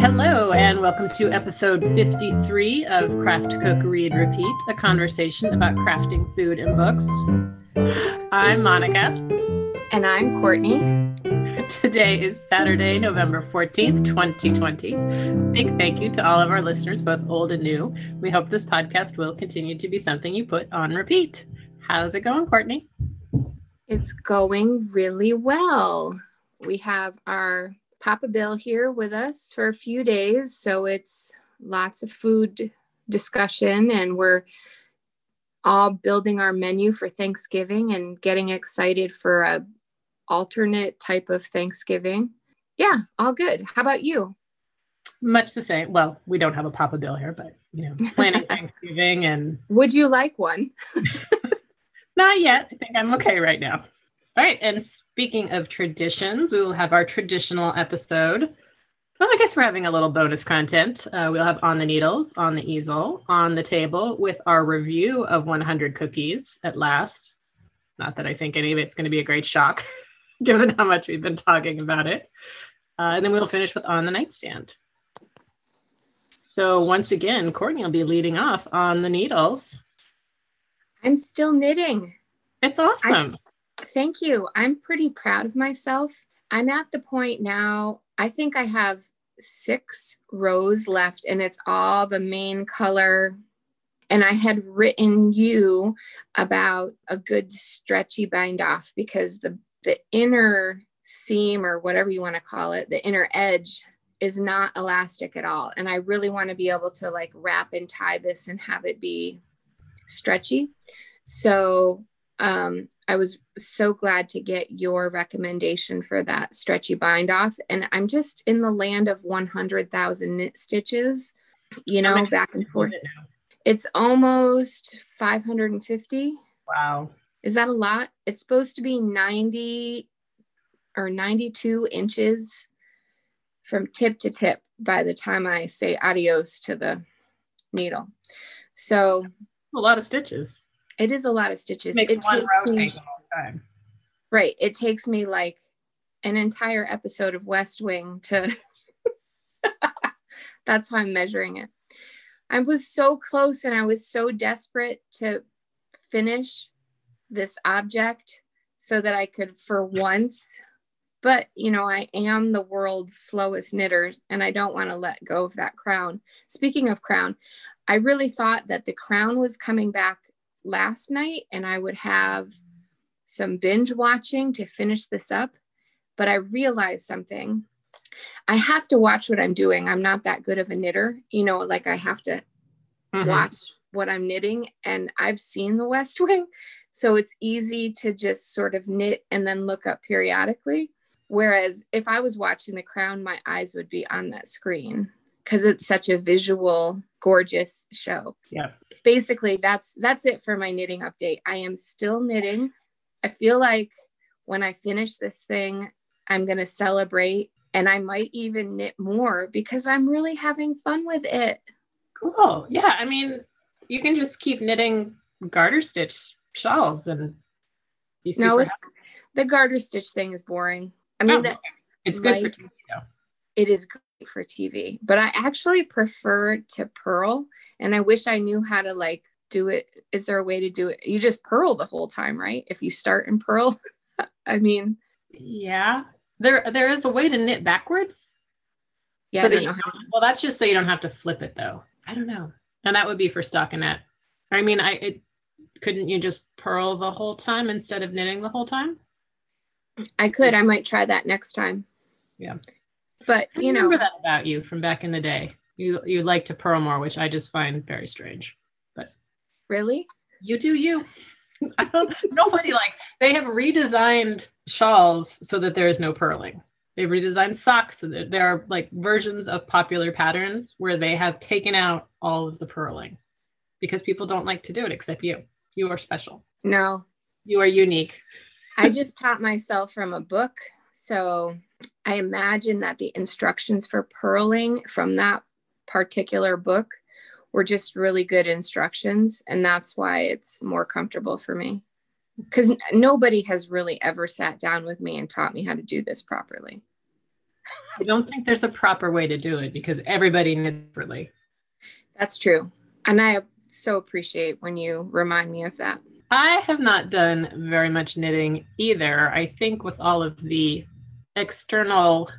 Hello, and welcome to episode 53 of Craft, Cook, Read, Repeat, a conversation about crafting food and books. I'm Monica. And I'm Courtney. Today is Saturday, November 14th, 2020. Big thank you to all of our listeners, both old and new. We hope this podcast will continue to be something you put on repeat. How's it going, Courtney? It's going really well. We have our Papa Bill here with us for a few days. So it's lots of food discussion, and we're all building our menu for Thanksgiving and getting excited for a alternate type of Thanksgiving. Yeah, all good. How about you? Much the same. Well, we don't have a Papa Bill here, but you know, planning Thanksgiving and would you like one? Not yet. I think I'm okay right now. All right. And speaking of traditions, we will have our traditional episode. Well, I guess we're having a little bonus content. Uh, we'll have on the needles, on the easel, on the table with our review of 100 cookies at last. Not that I think any of it's going to be a great shock, given how much we've been talking about it. Uh, and then we'll finish with on the nightstand. So once again, Courtney will be leading off on the needles. I'm still knitting. It's awesome. Thank you. I'm pretty proud of myself. I'm at the point now, I think I have six rows left, and it's all the main color. And I had written you about a good stretchy bind off because the, the inner seam, or whatever you want to call it, the inner edge is not elastic at all. And I really want to be able to like wrap and tie this and have it be stretchy. So um, I was so glad to get your recommendation for that stretchy bind off. And I'm just in the land of 100,000 knit stitches, you know, back and forth. It it's almost 550. Wow. Is that a lot? It's supposed to be 90 or 92 inches from tip to tip by the time I say adios to the needle. So a lot of stitches. It is a lot of stitches. It, it takes me, Right. It takes me like an entire episode of West Wing to that's how I'm measuring it. I was so close and I was so desperate to finish this object so that I could for once but you know i am the world's slowest knitter and i don't want to let go of that crown speaking of crown i really thought that the crown was coming back last night and I would have some binge watching to finish this up. But I realized something. I have to watch what I'm doing. I'm not that good of a knitter. You know, like I have to mm-hmm. watch what I'm knitting. And I've seen the West Wing. So it's easy to just sort of knit and then look up periodically. Whereas if I was watching The Crown, my eyes would be on that screen because it's such a visual, gorgeous show. Yeah basically that's that's it for my knitting update. I am still knitting. I feel like when I finish this thing, I'm going to celebrate and I might even knit more because I'm really having fun with it. Cool. Yeah, I mean, you can just keep knitting garter stitch shawls and you see. no, the garter stitch thing is boring. I mean, oh, that it's good TV. It is great for TV, but I actually prefer to purl and I wish I knew how to like do it. Is there a way to do it? You just purl the whole time, right? If you start and purl. I mean, yeah. There there is a way to knit backwards. Yeah. So that you, well, that's just so you don't have to flip it though. I don't know. And that would be for stockinette. I mean, I it, couldn't you just purl the whole time instead of knitting the whole time? I could. I might try that next time. Yeah. But you know that about you from back in the day you you like to purl more, which I just find very strange. But really, you do you. nobody like they have redesigned shawls so that there is no purling. They've redesigned socks so there are like versions of popular patterns where they have taken out all of the purling because people don't like to do it except you. You are special. No. You are unique. I just taught myself from a book. So I imagine that the instructions for purling from that particular book were just really good instructions. And that's why it's more comfortable for me. Because nobody has really ever sat down with me and taught me how to do this properly. I don't think there's a proper way to do it because everybody knits differently. That's true. And I so appreciate when you remind me of that. I have not done very much knitting either. I think with all of the external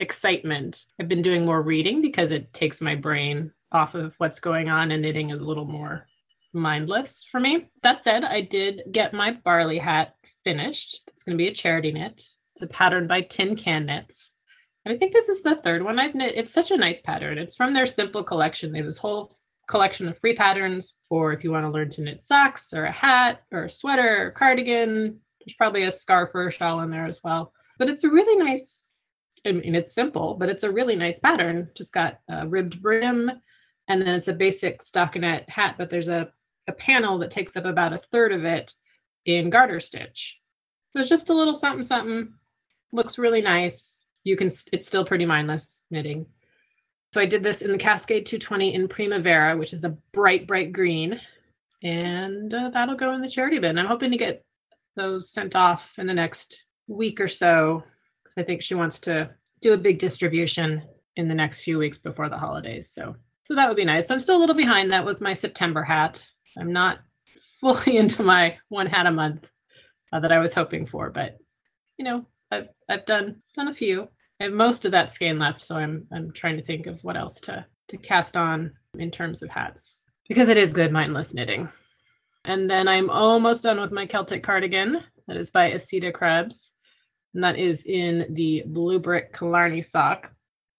excitement, I've been doing more reading because it takes my brain off of what's going on, and knitting is a little more mindless for me. That said, I did get my barley hat finished. It's going to be a charity knit. It's a pattern by Tin Can Knits. And I think this is the third one I've knit. It's such a nice pattern. It's from their simple collection. They have this whole collection of free patterns for if you want to learn to knit socks or a hat or a sweater or cardigan. There's probably a scarf or a shawl in there as well. But it's a really nice, I mean, it's simple, but it's a really nice pattern. Just got a ribbed brim, and then it's a basic stockinette hat, but there's a, a panel that takes up about a third of it in garter stitch. So it's just a little something something. Looks really nice. You can, it's still pretty mindless knitting. So I did this in the Cascade 220 in Primavera, which is a bright, bright green. And uh, that'll go in the charity bin. I'm hoping to get those sent off in the next week or so. Because I think she wants to do a big distribution in the next few weeks before the holidays. So, so that would be nice. I'm still a little behind. That was my September hat. I'm not fully into my one hat a month uh, that I was hoping for, but you know, I've I've done done a few. Most of that skein left, so I'm I'm trying to think of what else to to cast on in terms of hats because it is good mindless knitting. And then I'm almost done with my Celtic cardigan. That is by Asita Krebs. And that is in the Blue Brick Killarney sock,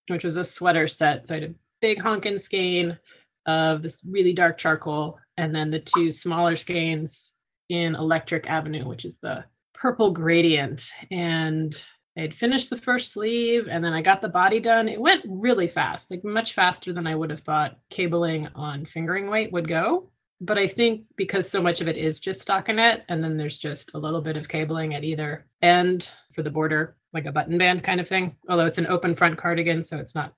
which was a sweater set. So I had a big honkin' skein of this really dark charcoal, and then the two smaller skeins in Electric Avenue, which is the purple gradient. And I had finished the first sleeve and then I got the body done. It went really fast, like much faster than I would have thought cabling on fingering weight would go. But I think because so much of it is just stockinette, and then there's just a little bit of cabling at either end for the border, like a button band kind of thing. Although it's an open front cardigan, so it's not,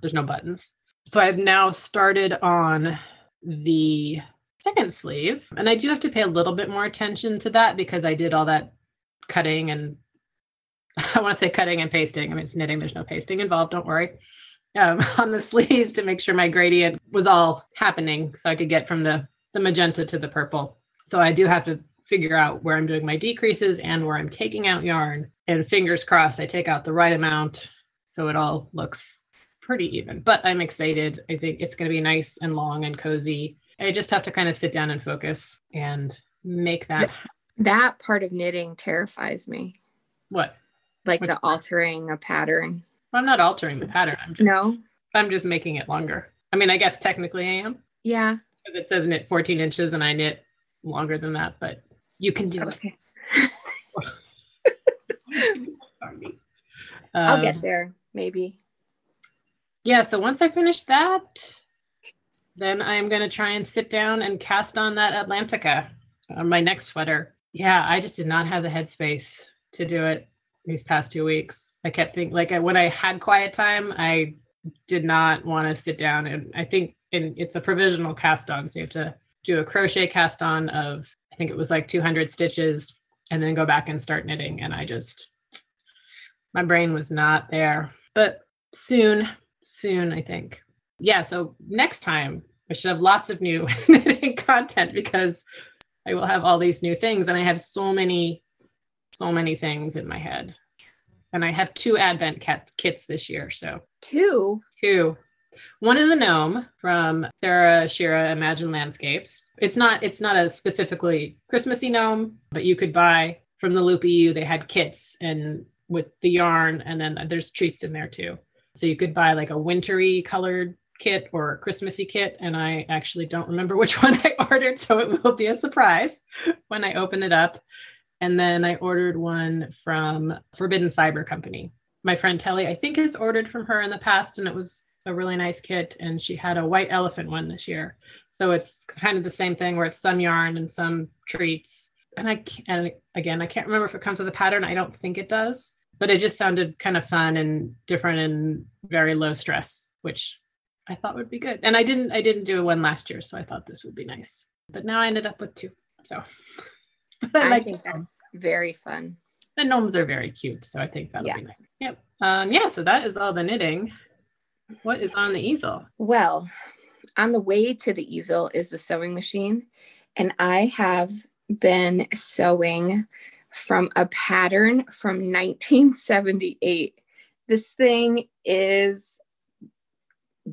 there's no buttons. So I've now started on the second sleeve, and I do have to pay a little bit more attention to that because I did all that cutting and I want to say cutting and pasting. I mean, it's knitting, there's no pasting involved, don't worry. Um, on the sleeves to make sure my gradient was all happening so I could get from the, the magenta to the purple. So I do have to figure out where I'm doing my decreases and where I'm taking out yarn. And fingers crossed, I take out the right amount so it all looks pretty even. But I'm excited. I think it's going to be nice and long and cozy. I just have to kind of sit down and focus and make that. That part of knitting terrifies me. What? Like the altering a pattern. I'm not altering the pattern. I'm just, no, I'm just making it longer. I mean, I guess technically I am. Yeah. Because it says knit 14 inches and I knit longer than that, but you can do okay. it. I'll get um, there, maybe. Yeah. So once I finish that, then I'm going to try and sit down and cast on that Atlantica on my next sweater. Yeah, I just did not have the headspace to do it these past two weeks. I kept thinking, like, when I had quiet time, I did not want to sit down. And I think and it's a provisional cast on. So you have to do a crochet cast on of, I think it was like 200 stitches, and then go back and start knitting. And I just, my brain was not there. But soon, soon, I think. Yeah. So next time, I should have lots of new knitting content because I will have all these new things. And I have so many so many things in my head. And I have two Advent cat kits this year. So two. Two. One is a gnome from Sarah Schira Imagined Landscapes. It's not it's not a specifically Christmassy gnome, but you could buy from the Loopy Ewe. They had kits and with the yarn, and then there's treats in there too. So you could buy like a wintry colored kit or a Christmassy kit. And I actually don't remember which one I ordered, so it will be a surprise when I open it up. And then I ordered one from Forbidden Fiber Company. My friend Telly, I think, has ordered from her in the past, and it was a really nice kit. And she had a white elephant one this year. So it's kind of the same thing where it's some yarn and some treats. And I and again, I can't remember if it comes with a pattern. I don't think it does, but it just sounded kind of fun and different and very low stress, which I thought would be good. And I didn't I didn't do one last year, so I thought this would be nice. But now I ended up with two. So I, like think that's very fun. The gnomes are very cute, so I think that'll Yeah. be nice. Yep. Um, yeah, so that is all the knitting. What is on the easel? Well, on the way to the easel is the sewing machine, and I have been sewing from a pattern from 1978. This thing is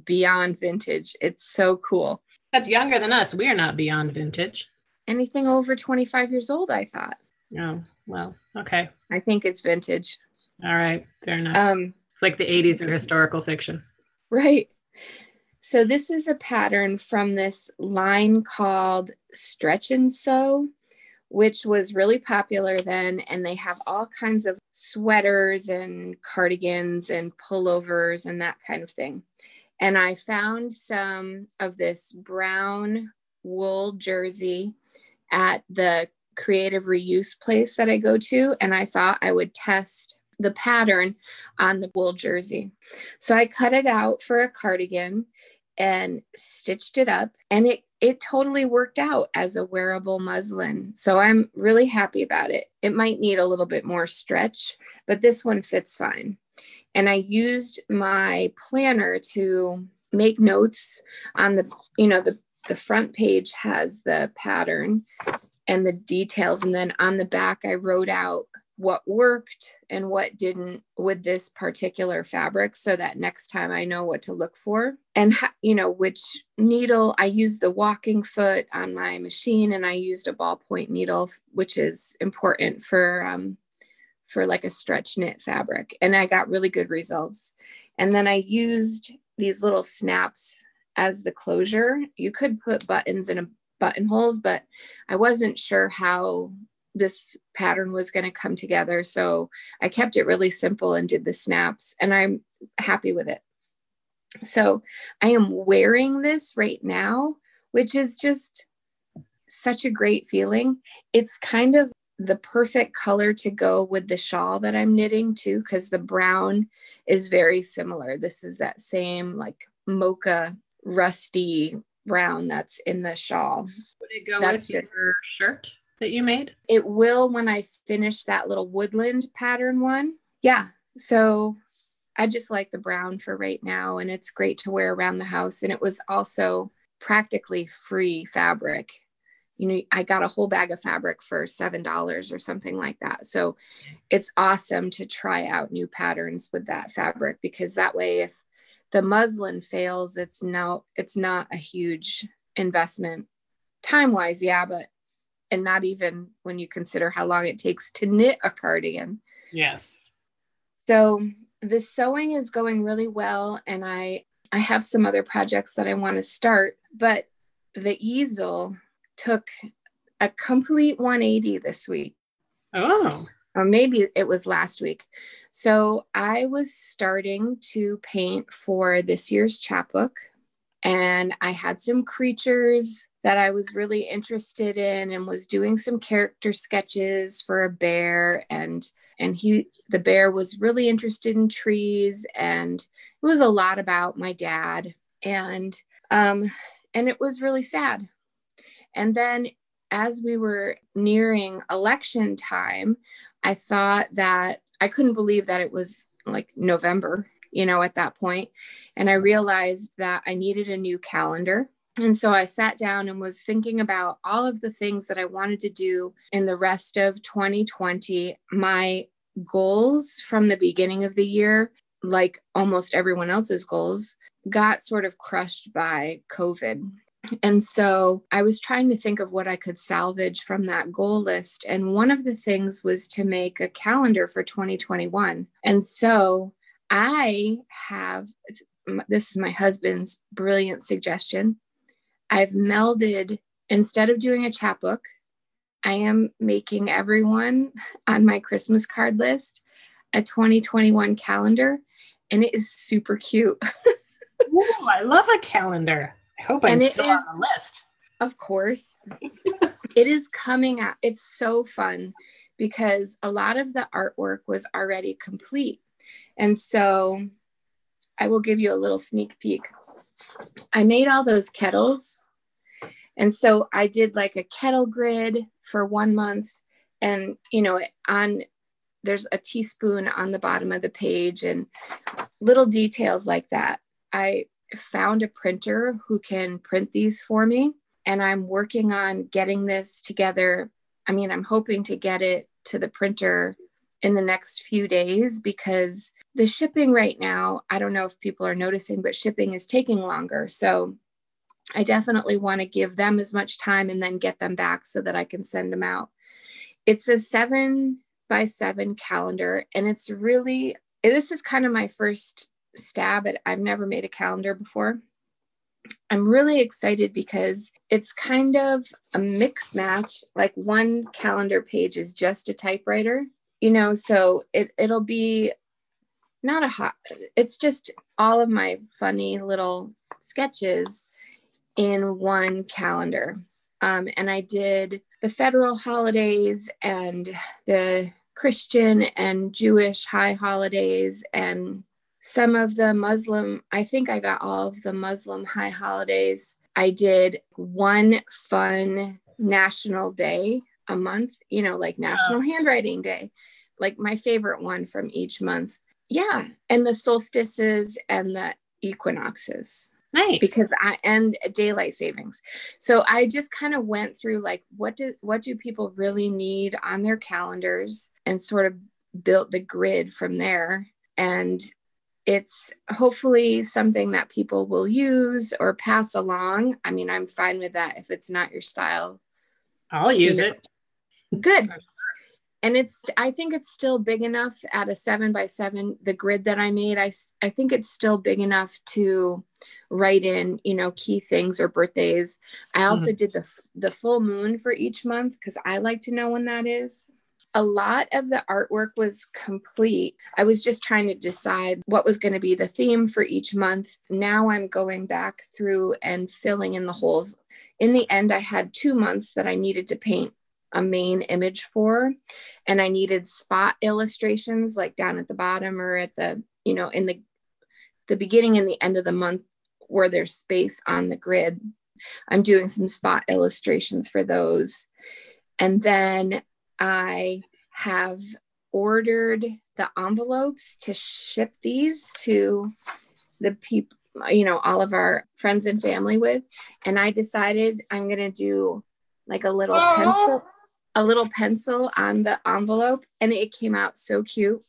beyond vintage. It's so cool. That's younger than us. We are not beyond vintage. Anything over 25 years old, I thought. Oh, well, okay. I think it's vintage. All right. Fair enough. Um, it's like the 80s or historical fiction. Right. So this is a pattern from this line called Stretch and Sew, which was really popular then. And they have all kinds of sweaters and cardigans and pullovers and that kind of thing. And I found some of this brown wool jersey at the creative reuse place that I go to. And I thought I would test the pattern on the wool jersey. So I cut it out for a cardigan and stitched it up and it it totally worked out as a wearable muslin. So I'm really happy about it. It might need a little bit more stretch, but this one fits fine. And I used my planner to make notes on the you know the the front page has the pattern and the details. And then on the back I wrote out what worked and what didn't with this particular fabric so that next time I know what to look for. And you know which needle I used the walking foot on my machine and I used a ballpoint needle which is important for um, for like a stretch knit fabric. And I got really good results. And then I used these little snaps as the closure you could put buttons in a buttonholes but I wasn't sure how this pattern was going to come together. So I kept it really simple and did the snaps, and I'm happy with it. So I am wearing this right now, which is just such a great feeling. It's kind of the perfect color to go with the shawl that I'm knitting too, because the brown is very similar. This is that same like mocha rusty brown that's in the shawl. Would it go That's with just- your shirt that you made? it will when I finish that little woodland pattern one. Yeah. So I just like the brown for right now. And it's great to wear around the house. And it was also practically free fabric. You know, I got a whole bag of fabric for $7 or something like that. So it's awesome to try out new patterns with that fabric because that way, if the muslin fails, it's no, it's not a huge investment time wise. Yeah. But and not even when you consider how long it takes to knit a cardigan. Yes. So the sewing is going really well and I I have some other projects that I want to start, but the easel took a complete 180 this week. Oh, Or maybe it was last week. So I was starting to paint for this year's chapbook and I had some creatures that I was really interested in and was doing some character sketches for a bear and and he the bear was really interested in trees and it was a lot about my dad and um and it was really sad. And then as we were nearing election time, I thought that I couldn't believe that it was like November, you know, at that point. And I realized that I needed a new calendar. And so I sat down and was thinking about all of the things that I wanted to do in the rest of 2020. My goals from the beginning of the year, like almost everyone else's goals, got sort of crushed by COVID. And so I was trying to think of what I could salvage from that goal list. And one of the things was to make a calendar for 2021. And so I have this is my husband's brilliant suggestion. I've melded, instead of doing a chapbook, I am making everyone on my Christmas card list a 2021 calendar. And it is super cute. Ooh, I love a calendar. I hope I'm And it still on the list. Of course. it is coming out. It's so fun because a lot of the artwork was already complete. And so I will give you a little sneak peek. I made all those kettles. And so I did like a kettle grid for one month. And, you know, on there's a teaspoon on the bottom of the page and little details like that. I found a printer who can print these for me, and I'm working on getting this together. I mean, I'm hoping to get it to the printer in the next few days because the shipping right now, I don't know if people are noticing, but shipping is taking longer. So I definitely want to give them as much time and then get them back so that I can send them out. It's a seven by seven calendar, and it's really, this is kind of my first stab at, I've never made a calendar before. I'm really excited because it's kind of a mix match. Like one calendar page is just a typewriter, you know, so it, it'll be not a hot, it's just all of my funny little sketches in one calendar. Um, and I did the federal holidays and the Christian and Jewish high holidays and some of the Muslim, I think I got all of the Muslim high holidays. I did one fun national day a month, you know, like National Handwriting Day, like my favorite one from each month. Yeah. And the solstices and the equinoxes. Nice. Because I and daylight savings. So I just kind of went through like what do what do people really need on their calendars and sort of built the grid from there. And it's hopefully something that people will use or pass along. I mean, I'm fine with that if it's not your style. I'll use you know, it. Good and it's i think it's still big enough at a seven by seven the grid that i made i i think it's still big enough to write in you know key things or birthdays i also mm-hmm. did the the full moon for each month because i like to know when that is a lot of the artwork was complete. I was just trying to decide what was going to be the theme for each month. Now I'm going back through and filling in the holes. In the end, I had two months that I needed to paint a main image for and i needed spot illustrations like down at the bottom or at the you know in the the beginning and the end of the month where there's space on the grid i'm doing some spot illustrations for those and then i have ordered the envelopes to ship these to the people you know all of our friends and family with and i decided i'm going to do like a little pencil a little pencil on the envelope and it came out so cute.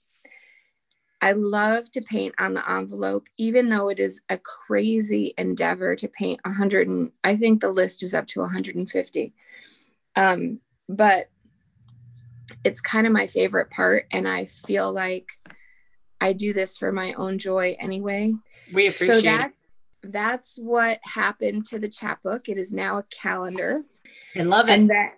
I love to paint on the envelope, even though it is a crazy endeavor to paint 100. And I think the list is up to 150. Um, but it's kind of my favorite part. And I feel like I do this for my own joy anyway. We appreciate so that's, that's what happened to the chapbook. It is now a calendar. I love it. And that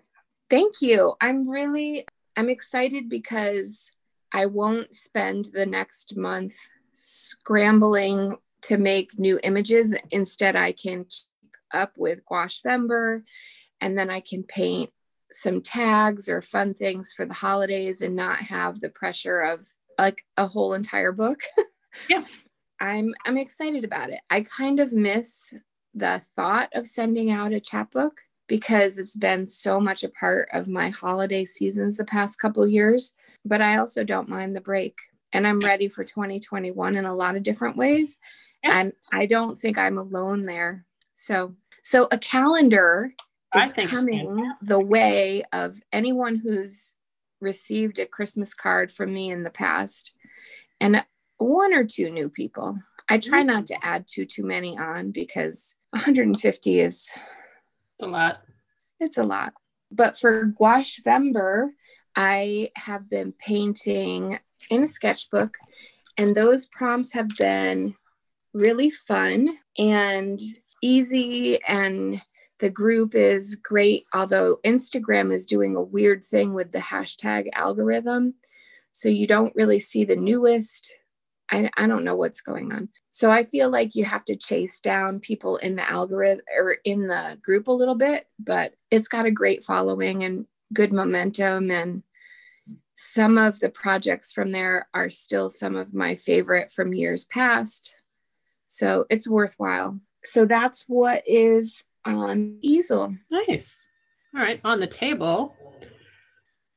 Thank you. I'm really I'm excited because I won't spend the next month scrambling to make new images. Instead, I can keep up with Gouache Vember and then I can paint some tags or fun things for the holidays and not have the pressure of like a whole entire book. yeah. I'm I'm excited about it. I kind of miss the thought of sending out a chapbook because it's been so much a part of my holiday seasons the past couple years. But I also don't mind the break. And I'm ready for 2021 in a lot of different ways. Yeah. And I don't think I'm alone there. So, so a calendar is coming so. the way of anyone who's received a Christmas card from me in the past and one or two new people. I try not to add too too many on because 150 is it's a lot. It's a lot. But for Gouache Vember, I have been painting in a sketchbook, and those prompts have been really fun and easy. And the group is great, although Instagram is doing a weird thing with the hashtag algorithm. So you don't really see the newest. I, I don't know what's going on. So I feel like you have to chase down people in the algorithm or in the group a little bit, but it's got a great following and good momentum. And some of the projects from there are still some of my favorite from years past. So it's worthwhile. So that's what is on easel. Nice. All right. On the table,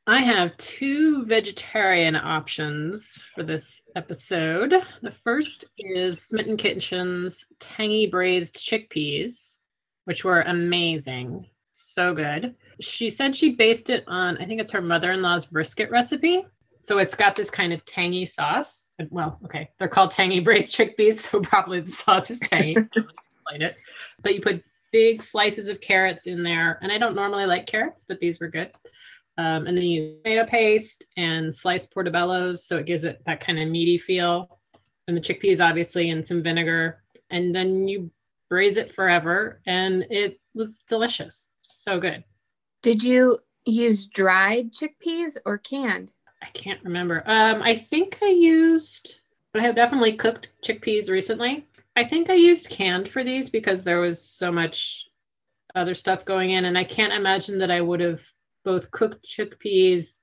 I have two vegetarian options for this episode. The first is Smitten Kitchen's tangy braised chickpeas, which were amazing. So good. She said she based it on, I think it's her mother in law's brisket recipe. So it's got this kind of tangy sauce. Well, okay, they're called tangy braised chickpeas, so probably the sauce is tangy. it. But you put big slices of carrots in there. And I don't normally like carrots, but these were good. Um, and then you use tomato paste and sliced portobellos. So it gives it that kind of meaty feel. And the chickpeas, obviously, and some vinegar. And then you braise it forever. And it was delicious. So good. Did you use dried chickpeas or canned? I can't remember. Um, I think I used, but I have definitely cooked chickpeas recently. I think I used canned for these because there was so much other stuff going in, and I can't imagine that I would have both cooked chickpeas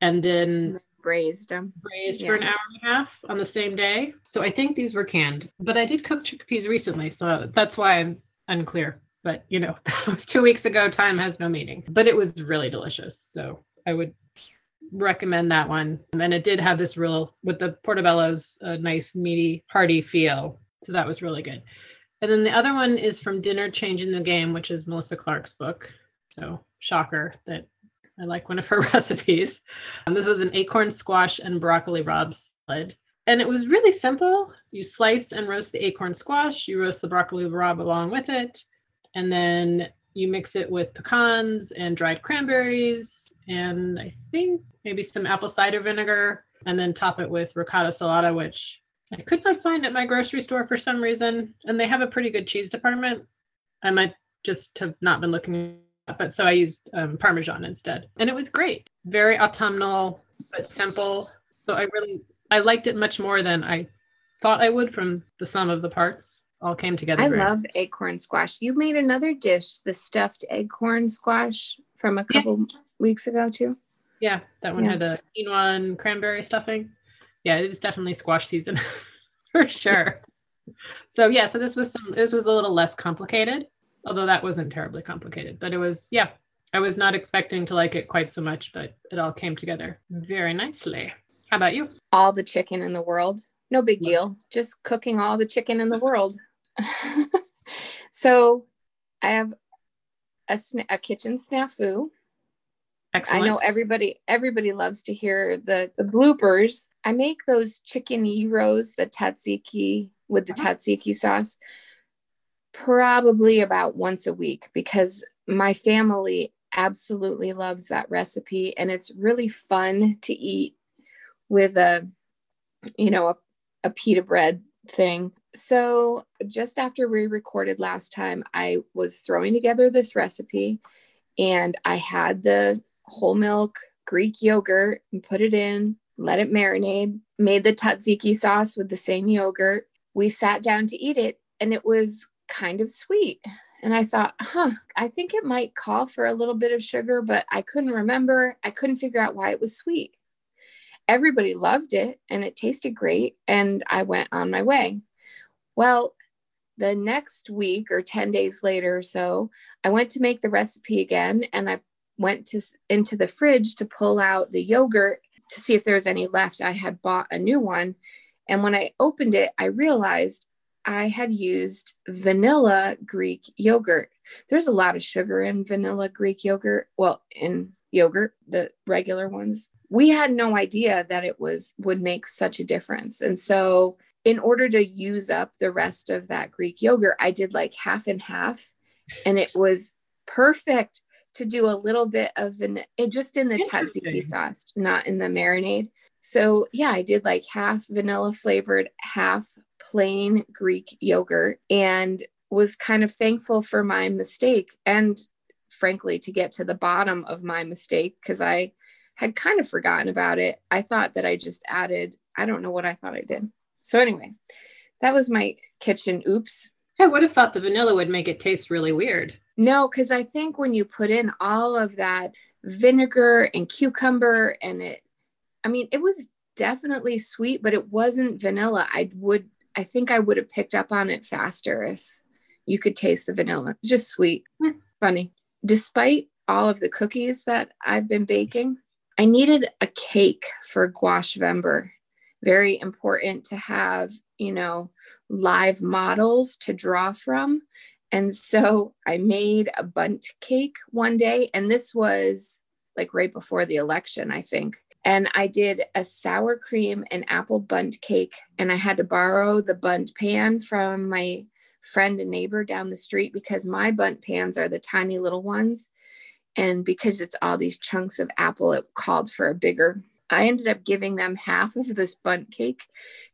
and then braised them braised yes. for an hour and a half on the same day. So I think these were canned, but I did cook chickpeas recently, so that's why I'm unclear. But you know, that was two weeks ago. Time has no meaning, but it was really delicious. So I would recommend that one. And it did have this real with the portobello's a nice meaty hearty feel so that was really good. And then the other one is from Dinner Changing the Game, which is Melissa Clark's book. So shocker that I like one of her recipes. And this was an acorn squash and broccoli rabe salad. And it was really simple. You slice and roast the acorn squash, you roast the broccoli rabe along with it, and then you mix it with pecans and dried cranberries and I think maybe some apple cider vinegar, and then top it with ricotta salata, which I could not find at my grocery store for some reason, and they have a pretty good cheese department. I might just have not been looking up, but so I used um, Parmesan instead, and it was great. Very autumnal but simple. So I really I liked it much more than I thought I would from the sum of the parts. All came together. I great. love acorn squash. You made another dish, the stuffed acorn squash, from a couple yeah. weeks ago too. Yeah, that one yeah. had a quinoa and cranberry stuffing yeah, it is definitely squash season for sure. So yeah, so this was some this was a little less complicated, although that wasn't terribly complicated, but it was yeah, I was not expecting to like it quite so much, but it all came together very nicely. How about you? All the chicken in the world. No big deal. Just cooking all the chicken in the world. so I have a, sna- a kitchen snafu Excellent. I know everybody everybody loves to hear the, the bloopers. I make those chicken gyros, the tzatziki with the uh-huh. tzatziki sauce, probably about once a week because my family absolutely loves that recipe and it's really fun to eat with a you know a, a pita bread thing so just after we recorded last time i was throwing together this recipe and i had the whole milk Greek yogurt and put it in, let it marinate, made the tzatziki sauce with the same yogurt. We sat down to eat it and it was kind of sweet. And I thought, huh, I think it might call for a little bit of sugar, but I couldn't remember. I couldn't figure out why it was sweet. Everybody loved it and it tasted great. And I went on my way. Well, the next week or 10 days later or so, I went to make the recipe again and I went to into the fridge to pull out the yogurt to see if there was any left. I had bought a new one. And when I opened it, I realized I had used vanilla Greek yogurt. There's a lot of sugar in vanilla Greek yogurt. Well, in yogurt, the regular ones. We had no idea that it was would make such a difference. And so in order to use up the rest of that Greek yogurt, I did like half and half and it was perfect to do a little bit of an it just in the tzatziki sauce, not in the marinade. So yeah, I did like half vanilla flavored, half plain Greek yogurt, and was kind of thankful for my mistake and frankly to get to the bottom of my mistake because I had kind of forgotten about it. I thought that I just added, I don't know what I thought I did. So anyway, that was my kitchen oops. I would have thought the vanilla would make it taste really weird. No, because I think when you put in all of that vinegar and cucumber and it, I mean, it was definitely sweet, but it wasn't vanilla. I would, I think I would have picked up on it faster if you could taste the vanilla. It's just sweet. Mm. Funny. Despite all of the cookies that I've been baking, I needed a cake for gouache Vember. Very important to have, you know, live models to draw from. And so I made a Bundt cake one day, and this was like right before the election, I think. And I did a sour cream and apple Bundt cake, and I had to borrow the Bundt pan from my friend and neighbor down the street because my Bundt pans are the tiny little ones. And because it's all these chunks of apple, it called for a bigger. I ended up giving them half of this Bundt cake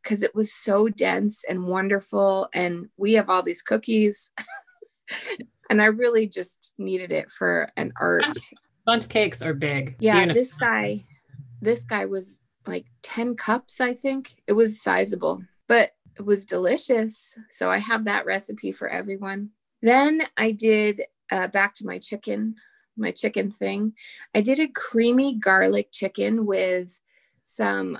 because it was so dense and wonderful. And we have all these cookies. and I really just needed it for an art. Bundt cakes are big. Yeah, this guy, this guy was like 10 cups, I think. It was sizable, but it was delicious. So I have that recipe for everyone. Then I did uh, back to my chicken my chicken thing. I did a creamy garlic chicken with some,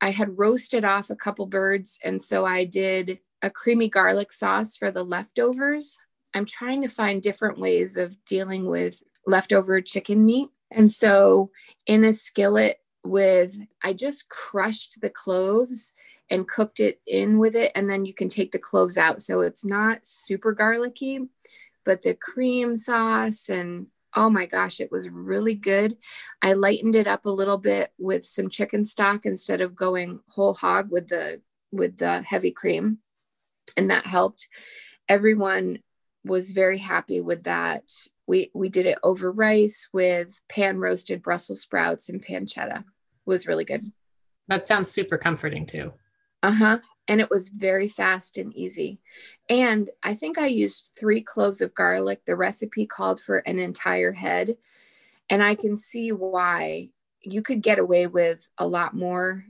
I had roasted off a couple birds. And so I did a creamy garlic sauce for the leftovers. I'm trying to find different ways of dealing with leftover chicken meat. And so in a skillet with, I just crushed the cloves and cooked it in with it. And then you can take the cloves out. So it's not super garlicky, but the cream sauce and oh my gosh, it was really good. I lightened it up a little bit with some chicken stock instead of going whole hog with the with the heavy cream. And that helped. Everyone was very happy with that. We we did it over rice with pan roasted Brussels sprouts and pancetta. It was really good. That sounds super comforting too. Uh-huh and it was very fast and easy. And I think I used three cloves of garlic. The recipe called for an entire head. And I can see why you could get away with a lot more.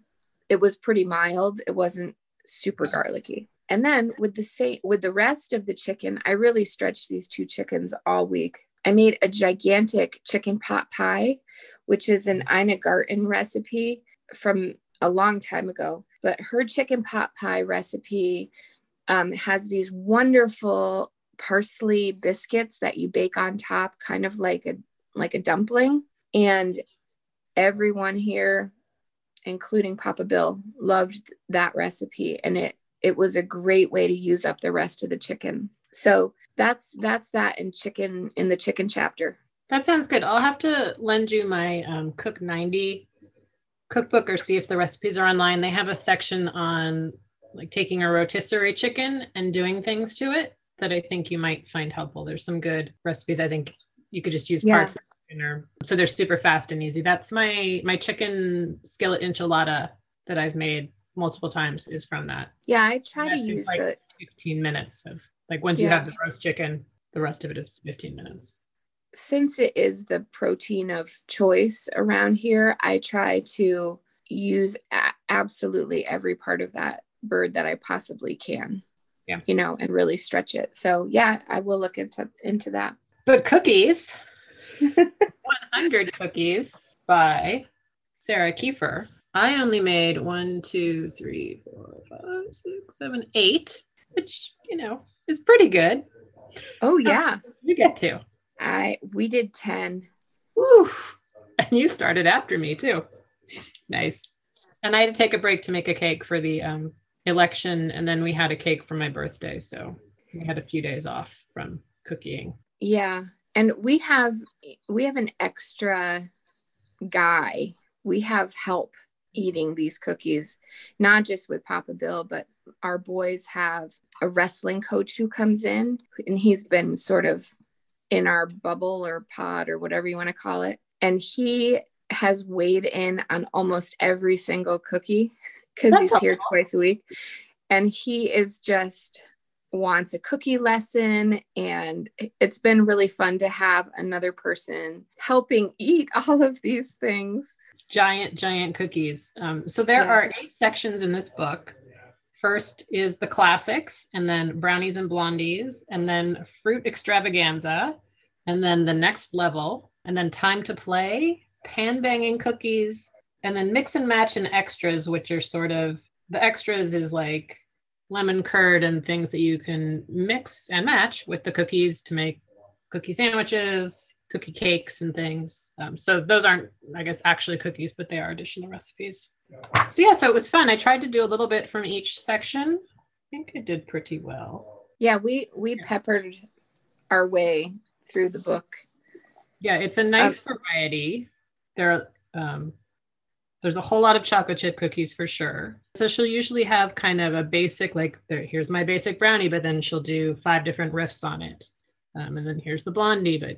It was pretty mild, it wasn't super garlicky. And then with the same with the rest of the chicken, I really stretched these two chickens all week. I made a gigantic chicken pot pie, which is an Ina Garten recipe from a long time ago but her chicken pot pie recipe um, has these wonderful parsley biscuits that you bake on top, kind of like a like a dumpling. And everyone here, including Papa Bill, loved that recipe, and it it was a great way to use up the rest of the chicken. So that's that's that in chicken in the chicken chapter. That sounds good. I'll have to lend you my um, Cook 90 cookbook or see if the recipes are online, they have a section on like taking a rotisserie chicken and doing things to it that I think you might find helpful. There's some good recipes. I think you could just use yeah. parts or so they're super fast and easy. That's my my chicken skillet enchilada that I've made multiple times is from that. Yeah, I try to use like it. 15 minutes of like once yeah. you have the roast chicken, the rest of it is 15 minutes since it is the protein of choice around here, I try to use a- absolutely every part of that bird that I possibly can. Yeah. You know, and really stretch it. So yeah, I will look into into that. But cookies, 100 cookies by Sarah Kieffer. I only made one, two, three, four, five, six, seven, eight, which you know is pretty good. Oh yeah, you get two. I we did 10. Woo. And you started after me too. Nice. And I had to take a break to make a cake for the um, election, and then we had a cake for my birthday. So we had a few days off from cooking. Yeah. And we have we have an extra guy. We have help eating these cookies, not just with Papa Bill, but our boys have a wrestling coach who comes in and he's been sort of in our bubble or pod or whatever you want to call it. And he has weighed in on almost every single cookie because he's here twice a week. And he is just wants a cookie lesson. And it's been really fun to have another person helping eat all of these things. Giant, giant cookies. Um, so there yeah. are eight sections in this book. First is the classics, and then brownies and blondies, and then fruit extravaganza, and then the next level, and then time to play, pan banging cookies, and then mix and match and extras, which are sort of the extras is like lemon curd and things that you can mix and match with the cookies to make cookie sandwiches, cookie cakes and things. Um, so those aren't, I guess, actually cookies, but they are additional recipes. So yeah, so it was fun. I tried to do a little bit from each section. I think I did pretty well. Yeah, we we peppered our way through the book. Yeah, it's a nice um, variety. There, um, there's a whole lot of chocolate chip cookies for sure. So she'll usually have kind of a basic, like, there, here's my basic brownie, but then she'll do five different riffs on it. Um, and then here's the blondie, but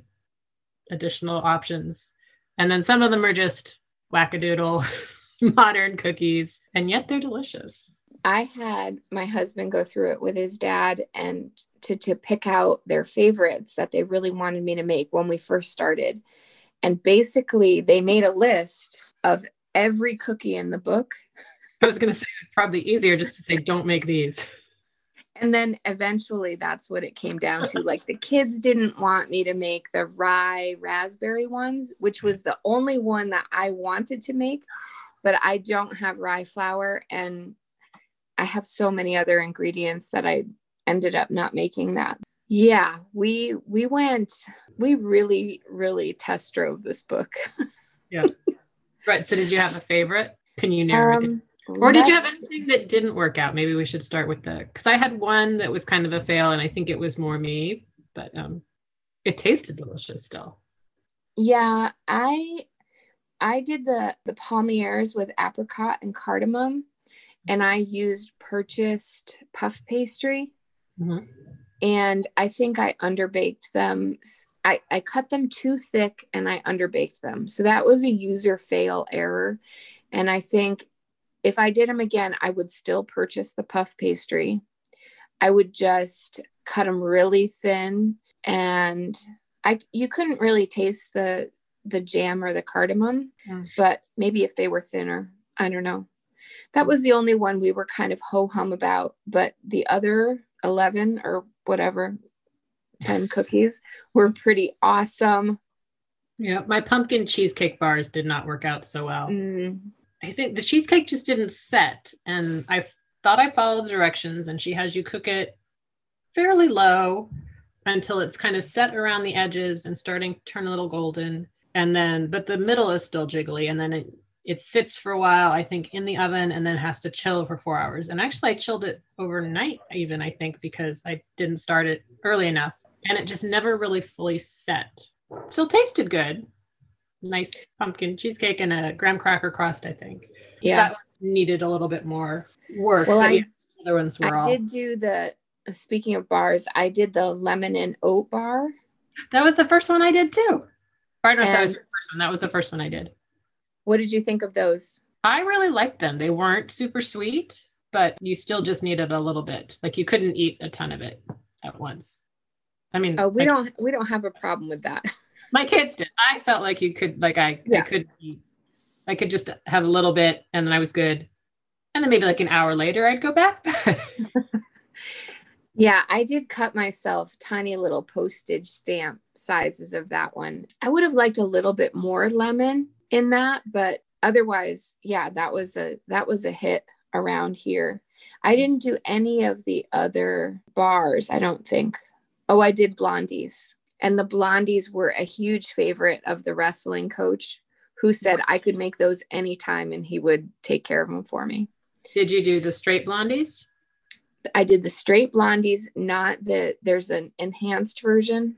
additional options. And then some of them are just wackadoodle modern cookies, and yet they're delicious. I had my husband go through it with his dad and to, to pick out their favorites that they really wanted me to make when we first started. And basically, they made a list of every cookie in the book. I was going to say probably easier just to say, don't make these. And then eventually that's what it came down to. Like the kids didn't want me to make the rye raspberry ones, which was the only one that I wanted to make, but I don't have rye flour and I have so many other ingredients that I ended up not making that. Yeah, we we went we really really test drove this book. yeah. Right. So did you have a favorite? Can you narrow um, it? Or did you have anything that didn't work out? Maybe we should start with the because I had one that was kind of a fail, and I think it was more me, but um, it tasted delicious still. Yeah, I I did the the palmiers with apricot and cardamom, and I used purchased puff pastry, mm-hmm. and I think I underbaked them. I, I cut them too thick and I underbaked them. So that was a user fail error. And I think if I did them again, I would still purchase the puff pastry. I would just cut them really thin and I you couldn't really taste the the jam or the cardamom, mm. but maybe if they were thinner, I don't know. That was the only one we were kind of ho hum about, but the other 11 or whatever 10 cookies were pretty awesome. Yeah, my pumpkin cheesecake bars did not work out so well. Mm. I think the cheesecake just didn't set. And I thought I followed the directions, and she has you cook it fairly low until it's kind of set around the edges and starting to turn a little golden. And then, but the middle is still jiggly. And then it, it sits for a while, I think, in the oven and then has to chill for four hours. And actually, I chilled it overnight, even, I think, because I didn't start it early enough. And it just never really fully set. Still tasted good, nice pumpkin cheesecake and a graham cracker crust, I think. Yeah. That needed a little bit more work. Well, I, other ones were I all... did do the, speaking of bars, I did the lemon and oat bar. That was the first one I did too. I don't know if that was the first one. That was the first one I did. What did you think of those? I really liked them. They weren't super sweet, but you still just needed a little bit. Like you couldn't eat a ton of it at once. I mean, oh, we don't we don't have a problem with that. My kids did. I felt like you could, like I, yeah. I could, I could just have a little bit, and then I was good. And then maybe like an hour later, I'd go back. yeah, I did cut myself tiny little postage stamp sizes of that one. I would have liked a little bit more lemon in that, but otherwise, yeah, that was a that was a hit around here. I didn't do any of the other bars, I don't think. Oh, I did blondies. And the blondies were a huge favorite of the wrestling coach who said I could make those anytime and he would take care of them for me. Did you do the straight blondies? I did the straight blondies, not the there's an enhanced version.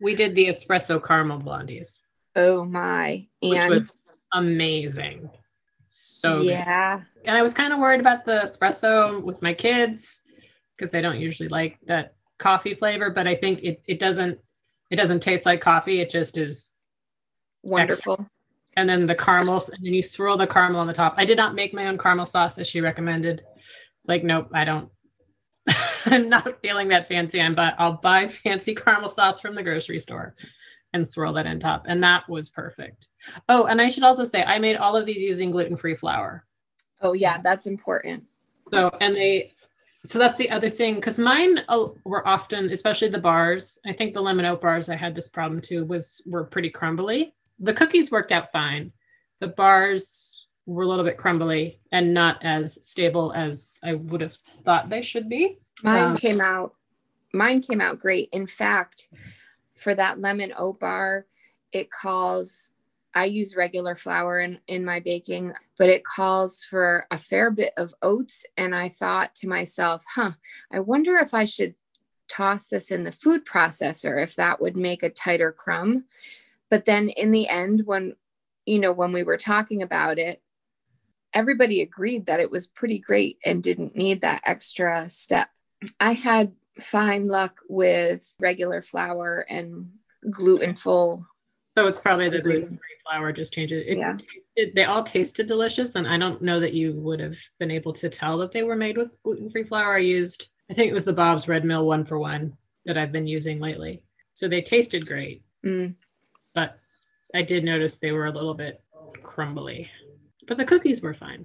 We did the espresso caramel blondies. Oh my. And which was amazing. So yeah. Good. And I was kind of worried about the espresso with my kids because they don't usually like that coffee flavor, but I think it, it doesn't it doesn't taste like coffee. It just is wonderful. Excellent. And then the caramel, and then you swirl the caramel on the top. I did not make my own caramel sauce as she recommended. It's like, nope, I don't. I'm not feeling that fancy. I'm but I'll buy fancy caramel sauce from the grocery store and swirl that in top. And that was perfect. Oh, and I should also say I made all of these using gluten-free flour. Oh yeah, that's important. So and they so that's the other thing because mine uh, were often especially the bars i think the lemon oat bars i had this problem too was were pretty crumbly. The cookies worked out fine. The bars were a little bit crumbly and not as stable as i would have thought they should be. Mine um, came out mine came out great. In fact for that lemon oat bar it calls I use regular flour in, in my baking, but it calls for a fair bit of oats. And I thought to myself, huh, I wonder if I should toss this in the food processor, if that would make a tighter crumb. But then in the end, when, you know, when we were talking about it, everybody agreed that it was pretty great and didn't need that extra step. I had fine luck with regular flour and glutenful so it's probably the gluten free flour just changes. It, yeah. It, they all tasted delicious, and I don't know that you would have been able to tell that they were made with gluten free flour. I used, I think it was the Bob's Red Mill one for one that I've been using lately. So they tasted great, mm. but I did notice they were a little bit crumbly. But the cookies were fine.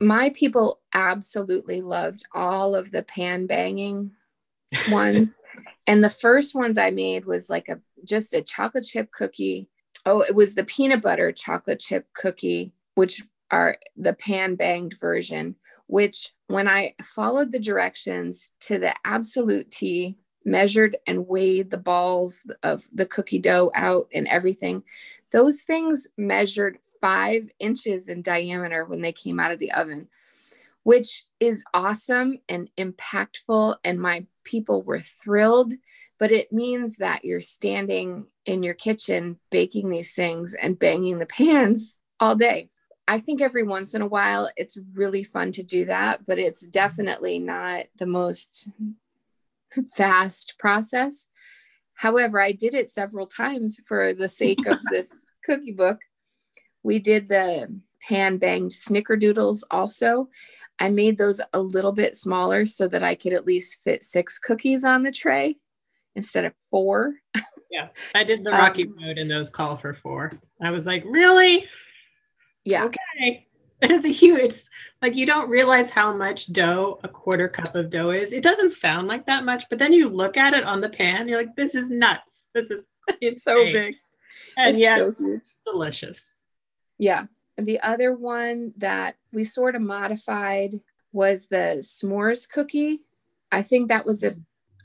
My people absolutely loved all of the pan banging ones. and the first ones I made was like a just a chocolate chip cookie. Oh, it was the peanut butter chocolate chip cookie, which are the pan banged version, which when I followed the directions to the absolute T, measured and weighed the balls of the cookie dough out and everything, those things measured five inches in diameter when they came out of the oven, which is awesome and impactful. And my people were thrilled but it means that you're standing in your kitchen baking these things and banging the pans all day. I think every once in a while it's really fun to do that, but it's definitely not the most fast process. However, I did it several times for the sake of this cookie book. We did the pan banged snickerdoodles also. I made those a little bit smaller so that I could at least fit six cookies on the tray instead of four. Yeah, I did the Rocky um, Road and those call for four. I was like, really? Yeah. Okay. It is a huge, like, you don't realize how much dough a quarter cup of dough is. It doesn't sound like that much, but then you look at it on the pan, you're like, this is nuts. This is it's so big. And yeah, so delicious. Yeah. The other one that we sort of modified was the s'mores cookie. I think that was a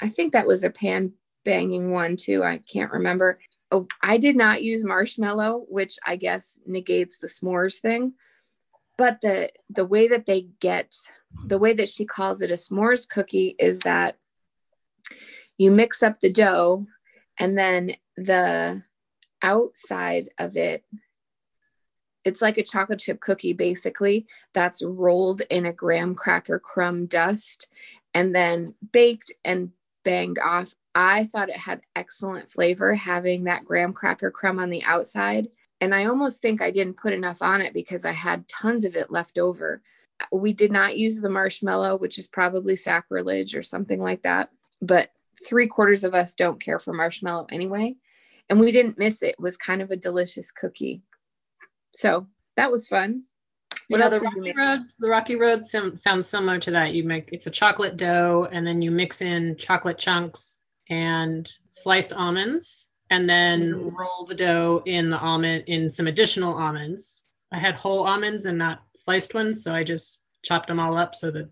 I think that was a pan banging one too. I can't remember. Oh, I did not use marshmallow, which I guess negates the s'mores thing. But the the way that they get the way that she calls it a s'mores cookie is that you mix up the dough and then the outside of it it's like a chocolate chip cookie basically that's rolled in a graham cracker crumb dust and then baked and banged off. I thought it had excellent flavor having that graham cracker crumb on the outside. And I almost think I didn't put enough on it because I had tons of it left over. We did not use the marshmallow, which is probably sacrilege or something like that. But three quarters of us don't care for marshmallow anyway. And we didn't miss it. It was kind of a delicious cookie. So that was fun. What else the Rocky Road, the Rocky Road sim- sounds similar to that. You make it's a chocolate dough, and then you mix in chocolate chunks and sliced almonds, and then mm. roll the dough in the almond in some additional almonds. I had whole almonds and not sliced ones, so I just chopped them all up so that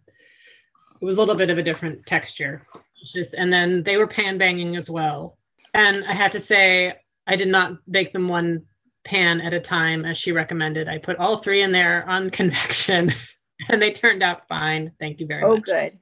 it was a little bit of a different texture. Just and then they were pan banging as well. And I had to say I did not bake them one pan at a time as she recommended. I put all three in there on convection and they turned out fine. Thank you very oh, much. Oh, good.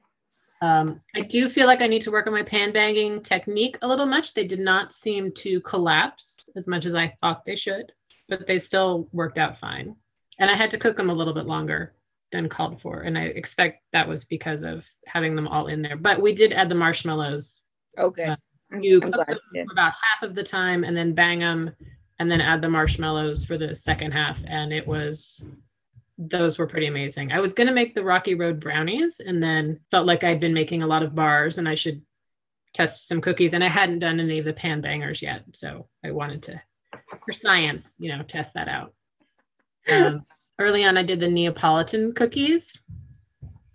Um, I do feel like I need to work on my pan banging technique a little much. They did not seem to collapse as much as I thought they should, but they still worked out fine. And I had to cook them a little bit longer than called for. And I expect that was because of having them all in there. But we did add the marshmallows. Okay. Uh, you cook them for about half of the time and then bang them and then add the marshmallows for the second half. And it was, those were pretty amazing. I was going to make the Rocky Road brownies and then felt like I'd been making a lot of bars and I should test some cookies. And I hadn't done any of the pan bangers yet. So I wanted to, for science, you know, test that out. Um, early on, I did the Neapolitan cookies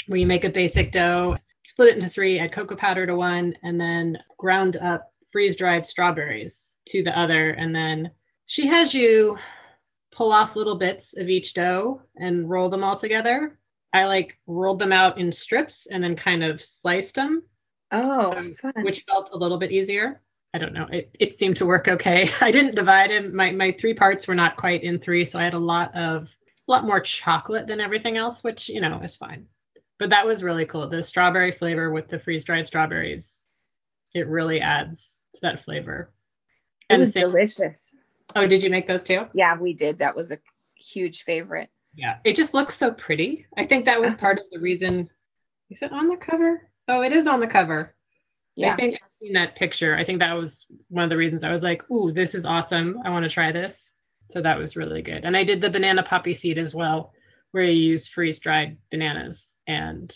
where you make a basic dough, split it into three, add cocoa powder to one, and then ground up freeze dried strawberries to the other, and then she has you pull off little bits of each dough and roll them all together. I like rolled them out in strips and then kind of sliced them. Oh, um, which felt a little bit easier. I don't know. It, it seemed to work okay. I didn't divide it. My my three parts were not quite in three, so I had a lot of a lot more chocolate than everything else, which you know is fine. But that was really cool. The strawberry flavor with the freeze dried strawberries, it really adds to that flavor. It was same, delicious. Oh, did you make those too? Yeah, we did. That was a huge favorite. Yeah, it just looks so pretty. I think that was part of the reason. Is it on the cover? Oh, it is on the cover. Yeah. I think in that picture, I think that was one of the reasons I was like, "Ooh, this is awesome! I want to try this." So that was really good. And I did the banana poppy seed as well, where you use freeze dried bananas, and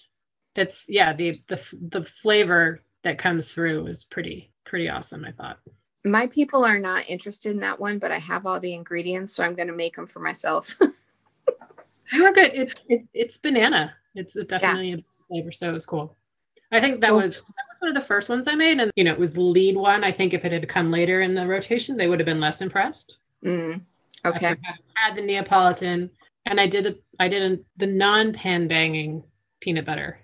it's yeah, the the the flavor that comes through is pretty pretty awesome. I thought. My people are not interested in that one, but I have all the ingredients, so I'm going to make them for myself. you are good. It's it, it's banana. It's definitely yeah. a flavor, so it was cool. I think that was that was one of the first ones I made, and you know, it was the lead one. I think if it had come later in the rotation, they would have been less impressed. Mm, okay. I had the Neapolitan, and I did a, I did a, the non pan banging peanut butter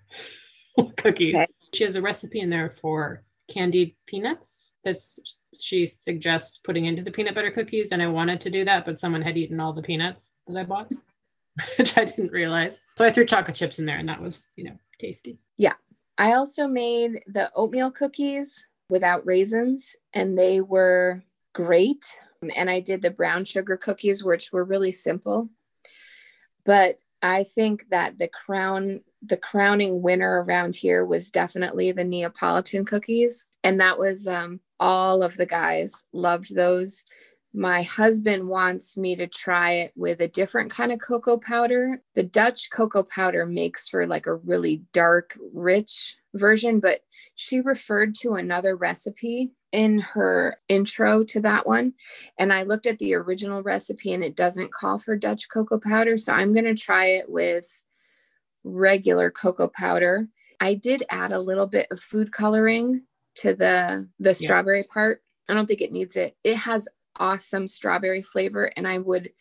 cookies. Okay. She has a recipe in there for candied peanuts that she suggests putting into the peanut butter cookies, and I wanted to do that, but someone had eaten all the peanuts that I bought, which I didn't realize. So I threw chocolate chips in there, and that was you know tasty. Yeah, I also made the oatmeal cookies without raisins, and they were great. And I did the brown sugar cookies, which were really simple. But I think that the crown, the crowning winner around here was definitely the Neapolitan cookies. And that was um, all of the guys loved those my husband wants me to try it with a different kind of cocoa powder. The Dutch cocoa powder makes for like a really dark, rich version, but she referred to another recipe in her intro to that one. And I looked at the original recipe and it doesn't call for Dutch cocoa powder. So I'm going to try it with regular cocoa powder. I did add a little bit of food coloring to the the strawberry yeah. part. I don't think it needs it. It has awesome strawberry flavor and I would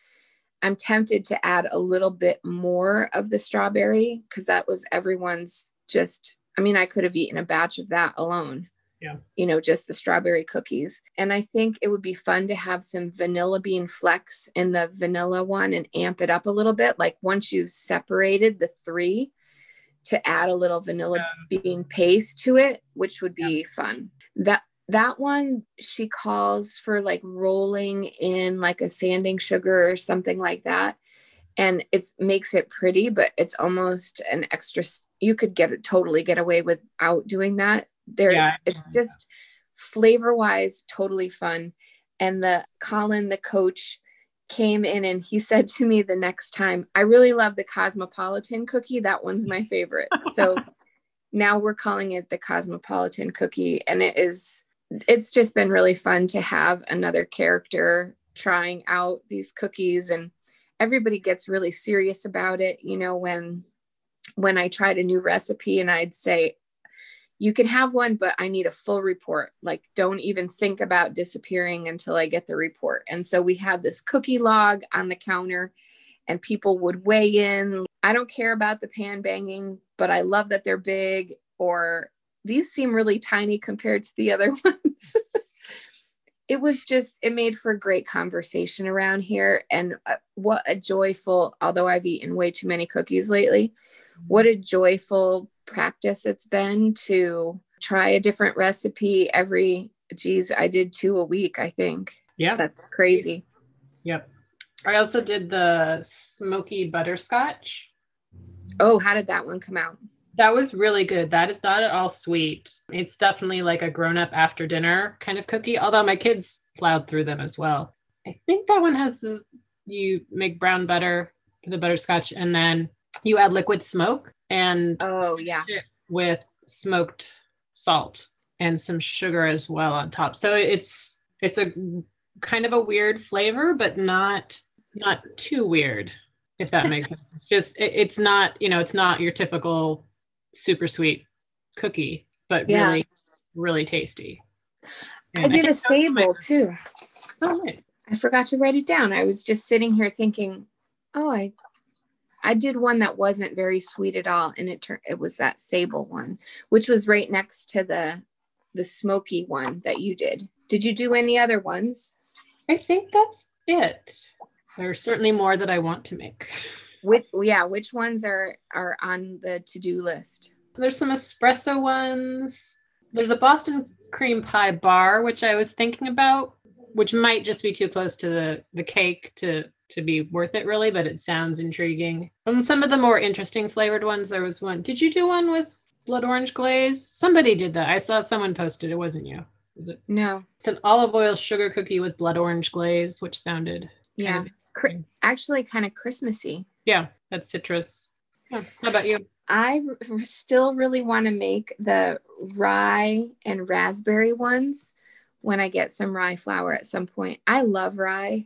I'm tempted to add a little bit more of the strawberry because that was everyone's just I mean I could have eaten a batch of that alone. Yeah. You know, just the strawberry cookies. And I think it would be fun to have some vanilla bean flecks in the vanilla one and amp it up a little bit. Like once you've separated the three, to add a little vanilla bean paste to it, which would be yeah. fun. That that one she calls for like rolling in like a sanding sugar or something like that and it makes it pretty but it's almost an extra you could get it totally get away without doing that there yeah. it's just flavor wise totally fun. And the colin the coach came in and he said to me the next time i really love the cosmopolitan cookie. That one's my favorite. So now we're calling it the cosmopolitan cookie and it is it's just been really fun to have another character trying out these cookies and everybody gets really serious about it you know when when i tried a new recipe and i'd say you can have one but i need a full report like don't even think about disappearing until i get the report and so we had this cookie log on the counter and people would weigh in i don't care about the pan banging but i love that they're big or these seem really tiny compared to the other ones. it was just, it made for a great conversation around here. And uh, what a joyful, although I've eaten way too many cookies lately, what a joyful practice it's been to try a different recipe every, geez, I did two a week, I think. Yeah. That's crazy. Yep. I also did the smoky butterscotch. Oh, how did that one come out? That was really good. That is not at all sweet. It's definitely like a grown up after dinner kind of cookie, although my kids plowed through them as well. I think that one has this you make brown butter for the butterscotch and then you add liquid smoke and oh yeah with smoked salt and some sugar as well on top. So it's it's a kind of a weird flavor but not not too weird if that makes sense. It's just it, it's not, you know, it's not your typical super sweet cookie, but yeah. really, really tasty. And I did I a sable too. Oh, I forgot to write it down. I was just sitting here thinking, oh, I I did one that wasn't very sweet at all, and it turned it was that sable one, which was right next to the the smoky one that you did. Did you do any other ones? I think that's it. There's certainly more that I want to make. Which yeah, which ones are are on the to-do list? There's some espresso ones. There's a Boston cream pie bar, which I was thinking about, which might just be too close to the the cake to to be worth it really, but it sounds intriguing. And some of the more interesting flavored ones, there was one. Did you do one with blood orange glaze? Somebody did that. I saw someone posted. It It wasn't you. Was it? No. It's an olive oil sugar cookie with blood orange glaze, which sounded Yeah. kind of Actually kind of Christmassy. yeah, that's citrus. Yeah. How about you? I r- still really want to make the rye and raspberry ones when I get some rye flour at some point. I love rye.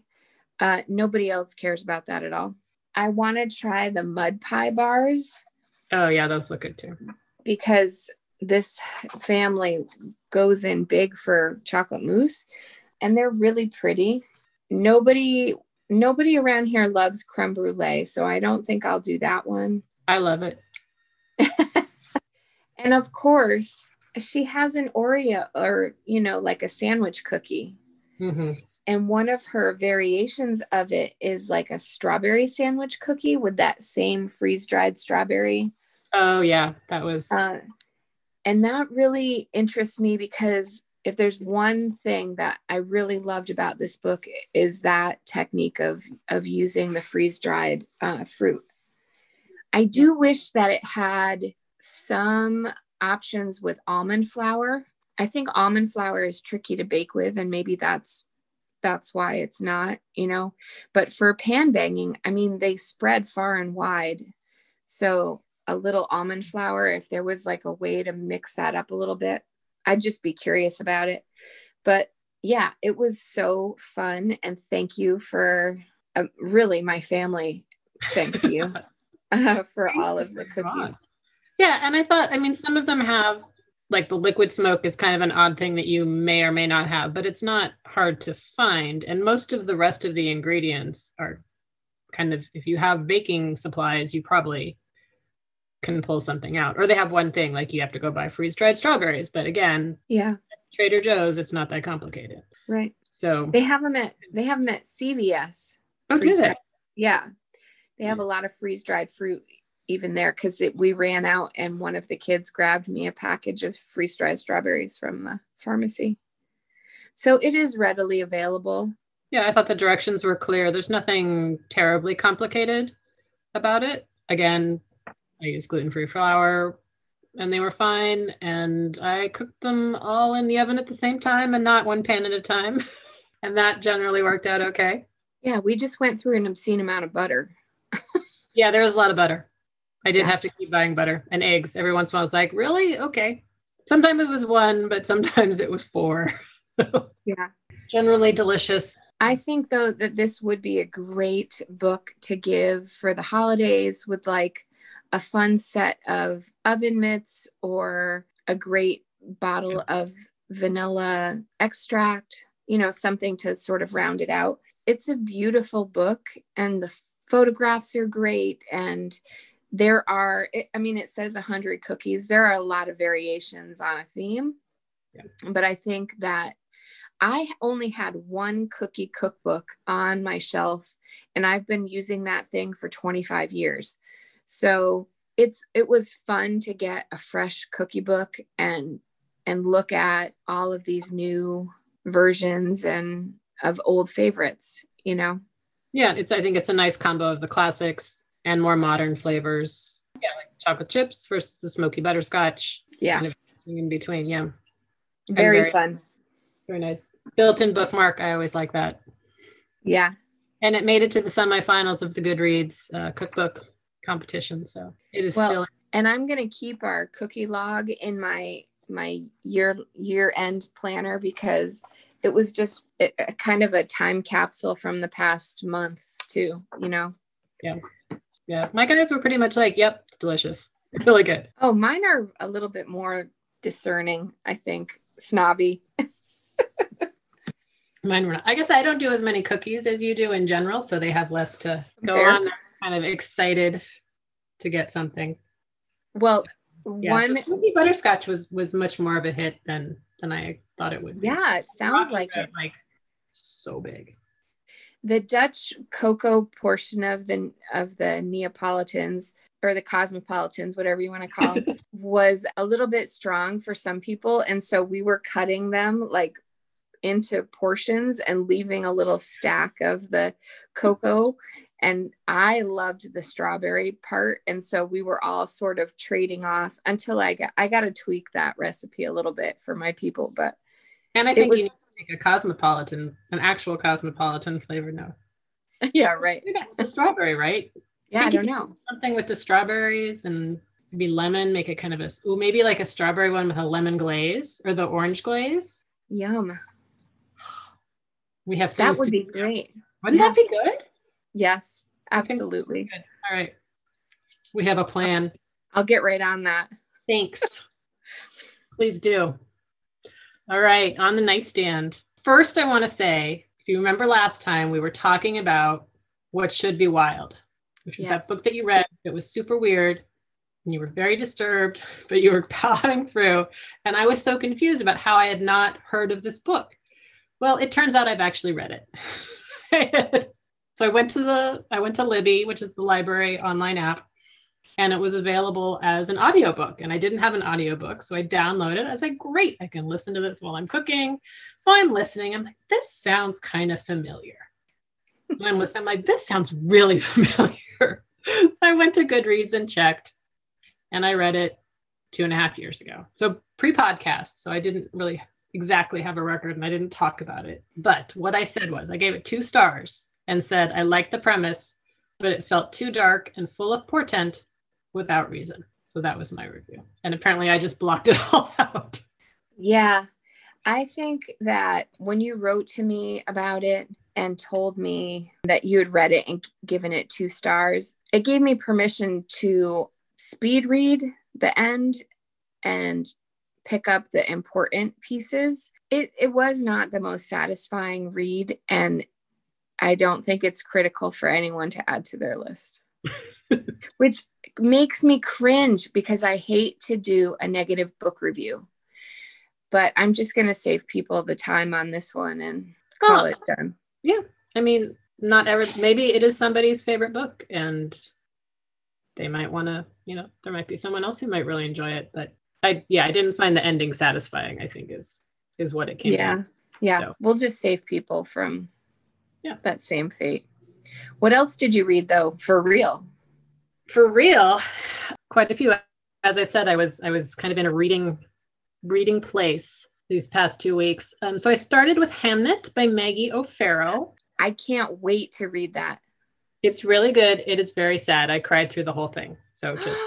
Uh, nobody else cares about that at all. I want to try the mud pie bars Oh yeah, those look good too. because this family goes in big for chocolate mousse and they're really pretty. Nobody nobody around here loves creme brulee, so I don't think I'll do that one. I love it. And of course, she has an Oreo or, you know, like a sandwich cookie. hmm And one of her variations of it is like a strawberry sandwich cookie with that same freeze dried strawberry. Oh yeah, that was Uh, and that really interests me because if there's one thing that I really loved about this book is that technique of of using the freeze dried uh, fruit. I do wish that it had some options with almond flour. I think almond flour is tricky to bake with, and maybe that's that's why it's not, you know. But for pan banging, I mean, they spread far and wide. So a little almond flour, if there was like a way to mix that up a little bit, I'd just be curious about it. But yeah, it was so fun. And thank you for uh, really my family. Thanks you uh, for all of the cookies. Yeah, and I thought, I mean, some of them have like the liquid smoke is kind of an odd thing that you may or may not have, but it's not hard to find. And most of the rest of the ingredients are kind of, if you have baking supplies, you probably can pull something out. Or they have one thing, like you have to go buy freeze dried strawberries. But again, Yeah, Trader Joe's, it's not that complicated. right. So, They have them at they have them at CVS. oh, do they? Yeah, they have a lot of freeze dried fruit even there because we ran out and one of the kids grabbed me a package of freeze dried strawberries from the pharmacy. So it is readily available. Yeah, I thought the directions were clear. There's nothing terribly complicated about it. Again, I used gluten free flour and they were fine. And I cooked them all in the oven at the same time and not one pan at a time. and that generally worked out okay. Yeah, we just went through an obscene amount of butter. Yeah, there was a lot of butter. I did Yeah. have to keep buying butter and eggs. Every once in a while, I was like, really? Okay. Sometimes it was one, but sometimes it was four. Yeah. Generally delicious. I think though that this would be a great book to give for the holidays with like a fun set of oven mitts or a great bottle of vanilla extract, you know, something to sort of round it out. It's a beautiful book and the photographs are great and there are it- I mean it says 100 cookies. There are a lot of variations on a theme. Yeah. But I think that I only had one cookie cookbook on my shelf and I've been using that thing for 25 years. So it's it was fun to get a fresh cookie book and and look at all of these new versions and of old favorites, you know. Yeah, it's I think it's a nice combo of the classics and more modern flavors. Yeah, like chocolate chips versus the smoky butterscotch. Yeah, Kind of in between. Yeah. very, very- fun. Very nice. Built-in bookmark. I always like that. Yeah. And it made it to the semifinals of the Goodreads uh, cookbook competition. So it is Well, still and I'm going to keep our cookie log in my my year year end planner because it was just a, a kind of a time capsule from the past month too, you know. yeah. Yeah, my guys were pretty much like, "Yep, it's delicious, really good." Oh, mine are a little bit more discerning, I think, snobby. Mine were. Not. I guess I don't do as many cookies as you do in general, so they have less to go Compare. on. They're kind of excited to get something. Well, Yeah, One, so Butterscotch was was much more of a hit than than I thought it would be. yeah, it sounds like it. like so big. The Dutch cocoa portion of the of the Neapolitans or the cosmopolitans, whatever you want to call them, was a little bit strong for some people. And so we were cutting them like into portions and leaving a little stack of the cocoa. And I loved the strawberry part. And so we were all sort of trading off until I got I got to tweak that recipe a little bit for my people. But And I think was- you need to make a cosmopolitan, an actual cosmopolitan flavor now. yeah, right. The strawberry, right? Yeah, I think don't know. Something with the strawberries and maybe lemon, make it kind of a ooh, maybe like a strawberry one with a lemon glaze or the orange glaze. Yum. We have That would be great. Wouldn't that be good? Yes, absolutely. All right. We have a plan. I'll get right on that. Thanks. Please do. All right, on the nightstand. First, I want to say, if you remember last time, we were talking about what should be wild, which was Yes. that book that you read. It was super weird, and you were very disturbed, but you were plowing through, and I was so confused about how I had not heard of this book. Well, it turns out I've actually read it. so I went to the I went to Libby, which is the library online app, and it was available as an audiobook and i didn't have an audiobook so i downloaded it. I was like great i can listen to this while i'm cooking. So i'm listening i'm like this sounds kind of familiar. And i'm listening i'm like this sounds really familiar. So i went to goodreads and checked and i read it two and a half years ago. So pre-podcast so i didn't really exactly have a record and i didn't talk about it. But what i said was i gave it two stars and said i liked the premise but it felt too dark and full of portent without reason. So that was my review. And apparently I just blocked it all out. Yeah. I think that when you wrote to me about it and told me that you had read it and given it two stars, it gave me permission to speed read the end and pick up the important pieces. It, it was not the most satisfying read, and I don't think it's critical for anyone to add to their list, which makes me cringe because I hate to do a negative book review. But I'm just going to save people the time on this one and call Oh. it done. Yeah. I mean, not ever, maybe it is somebody's favorite book and they might want to, you know, there might be someone else who might really enjoy it. But I, yeah, I didn't find the ending satisfying, I think is, is what it came Yeah. to. Yeah. So- We'll just save people from Yeah. that same fate. What else did you read though, for real? For real, quite a few. As I said, I was, I was kind of in a reading, reading place these past two weeks. Um, so I started with Hamnet by Maggie O'Farrell. I can't wait to read that. It's really good. It is very sad. I cried through the whole thing. So just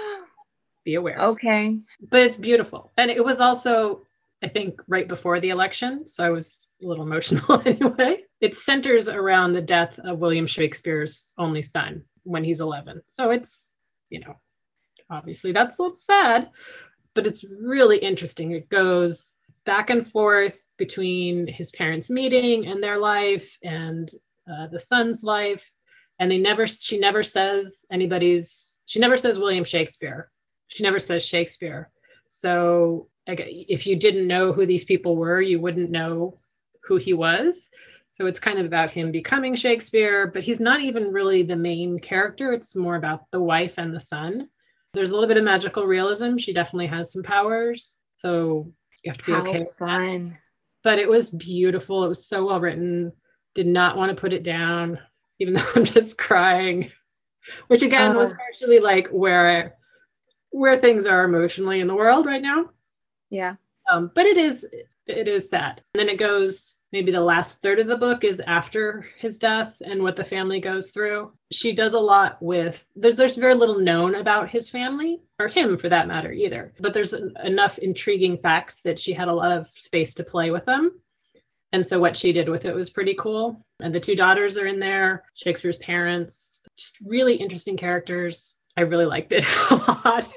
be aware. okay. But it's beautiful. And it was also, I think, right before the election. So I was a little emotional anyway. It centers around the death of William Shakespeare's only son when he's 11. So it's, you know, obviously that's a little sad, but it's really interesting. It goes back and forth between his parents meeting and their life and uh, the son's life. And they never she never says anybody's she never says william shakespeare. She never says shakespeare. So if you didn't know who these people were you wouldn't know who he was so it's kind of about him becoming shakespeare but he's not even really the main character it's more about the wife and the son there's a little bit of magical realism she definitely has some powers so you have to be How okay with fun. but it was beautiful. It was so well written. Did not want to put it down, even though I'm just crying. Which again was Oh. partially like where where things are emotionally in the world right now. Yeah. Um, but it is it is sad. And then it goes maybe the last third of the book is after his death and what the family goes through. She does a lot with there's there's very little known about his family or him for that matter either. But there's en- enough intriguing facts that she had a lot of space to play with them. And so what she did with it was pretty cool. And the two daughters are in there, Shakespeare's parents, just really interesting characters. I really liked it a lot.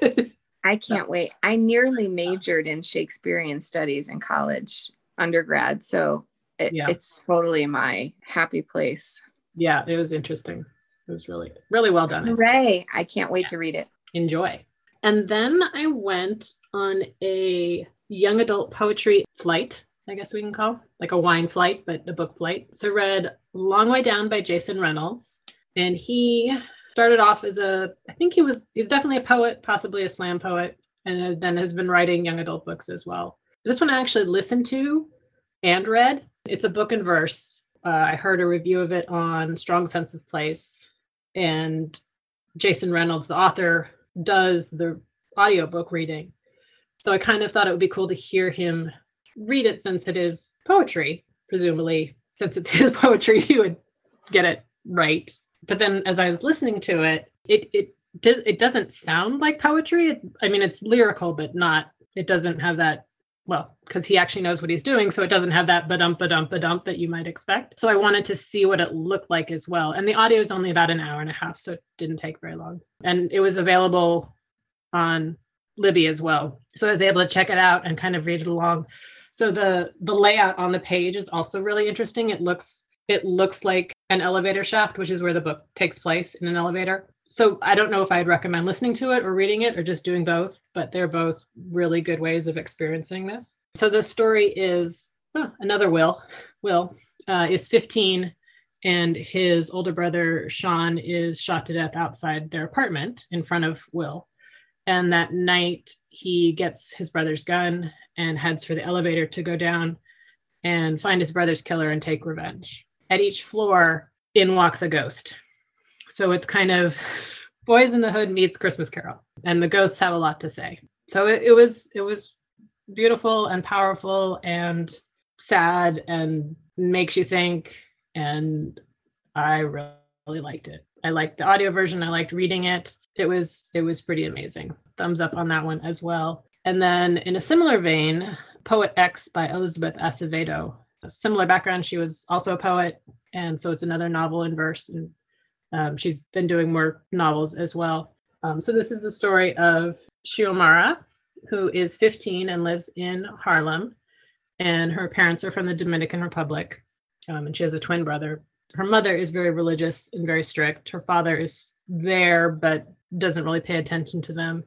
I can't wait. I nearly majored in Shakespearean studies in college, undergrad. So it, Yeah. it's totally my happy place. yeah, it was interesting. It was really, really well done. Hooray. I can't wait to read it. Enjoy. And then I went on a young adult poetry flight, I guess we can call like a wine flight, but a book flight. So I read Long Way Down by Jason Reynolds. And he started off as a, I think he was, he's definitely a poet, possibly a slam poet, and then has been writing young adult books as well. This one I actually listened to and read. It's a book in verse. Uh, I heard a review of it on Strong Sense of Place, and Jason Reynolds, the author, does the audiobook reading. So I kind of thought it would be cool to hear him read it since it is poetry, presumably, since it's his poetry, he would get it right. But then as I was listening to it, it it it doesn't sound like poetry. It, I mean, it's lyrical, but not. It doesn't have that well, because he actually knows what he's doing. So it doesn't have that ba-dump, ba-dump, ba-dump that you might expect. So I wanted to see what it looked like as well. And the audio is only about an hour and a half, so it didn't take very long. And it was available on Libby as well. So I was able to check it out and kind of read it along. So the the layout on the page is also really interesting. It looks it looks like an elevator shaft, which is where the book takes place in an elevator so I don't know if I'd recommend listening to it or reading it or just doing both, but they're both really good ways of experiencing this. So the story is oh, another Will. Will uh, is 15, and his older brother Sean is shot to death outside their apartment in front of Will. And that night, he gets his brother's gun and heads for the elevator to go down and find his brother's killer and take revenge. At each floor, in walks a ghost so it's kind of Boyz n the Hood meets Christmas Carol, and the ghosts have a lot to say. So it, it was it was beautiful and powerful and sad and makes you think. And I really liked it. I liked the audio version. I liked reading it. It was it was pretty amazing. Thumbs up on that one as well. And then in a similar vein, Poet X by Elizabeth Acevedo. A similar background. She was also a poet, and so it's another novel in verse and um, she's been doing more novels as well. Um, so this is the story of Xiomara, who is 15 and lives in Harlem, and her parents are from the Dominican Republic, um, and she has a twin brother. Her mother is very religious and very strict. Her father is there, but doesn't really pay attention to them.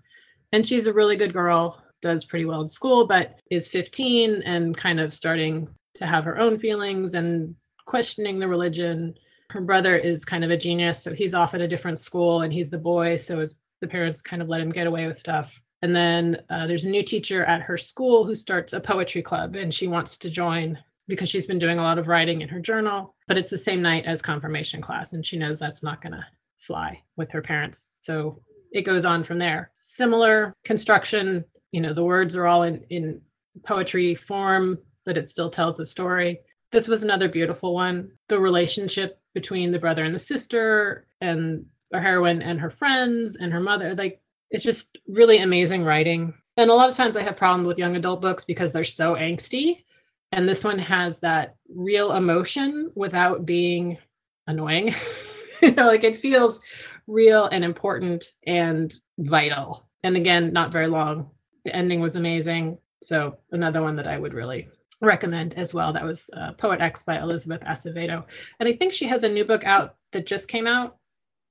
And she's a really good girl, does pretty well in school, but is 15 and kind of starting to have her own feelings and questioning the religion her brother is kind of a genius, so he's off at a different school and he's the boy, so his, the parents kind of let him get away with stuff. And then uh, there's a new teacher at her school who starts a poetry club and she wants to join because she's been doing a lot of writing in her journal, but it's the same night as confirmation class and she knows that's not going to fly with her parents. So it goes on from there. Similar construction, you know, the words are all in, in poetry form, but it still tells the story. This was another beautiful one. The relationship between the brother and the sister and our heroine and her friends and her mother. Like it's just really amazing writing. And a lot of times I have problems with young adult books because they're so angsty. And this one has that real emotion without being annoying. you know, like it feels real and important and vital. And again, not very long. The ending was amazing. So another one that I would really recommend as well. That was uh, Poet X by Elizabeth Acevedo. And I think she has a new book out that just came out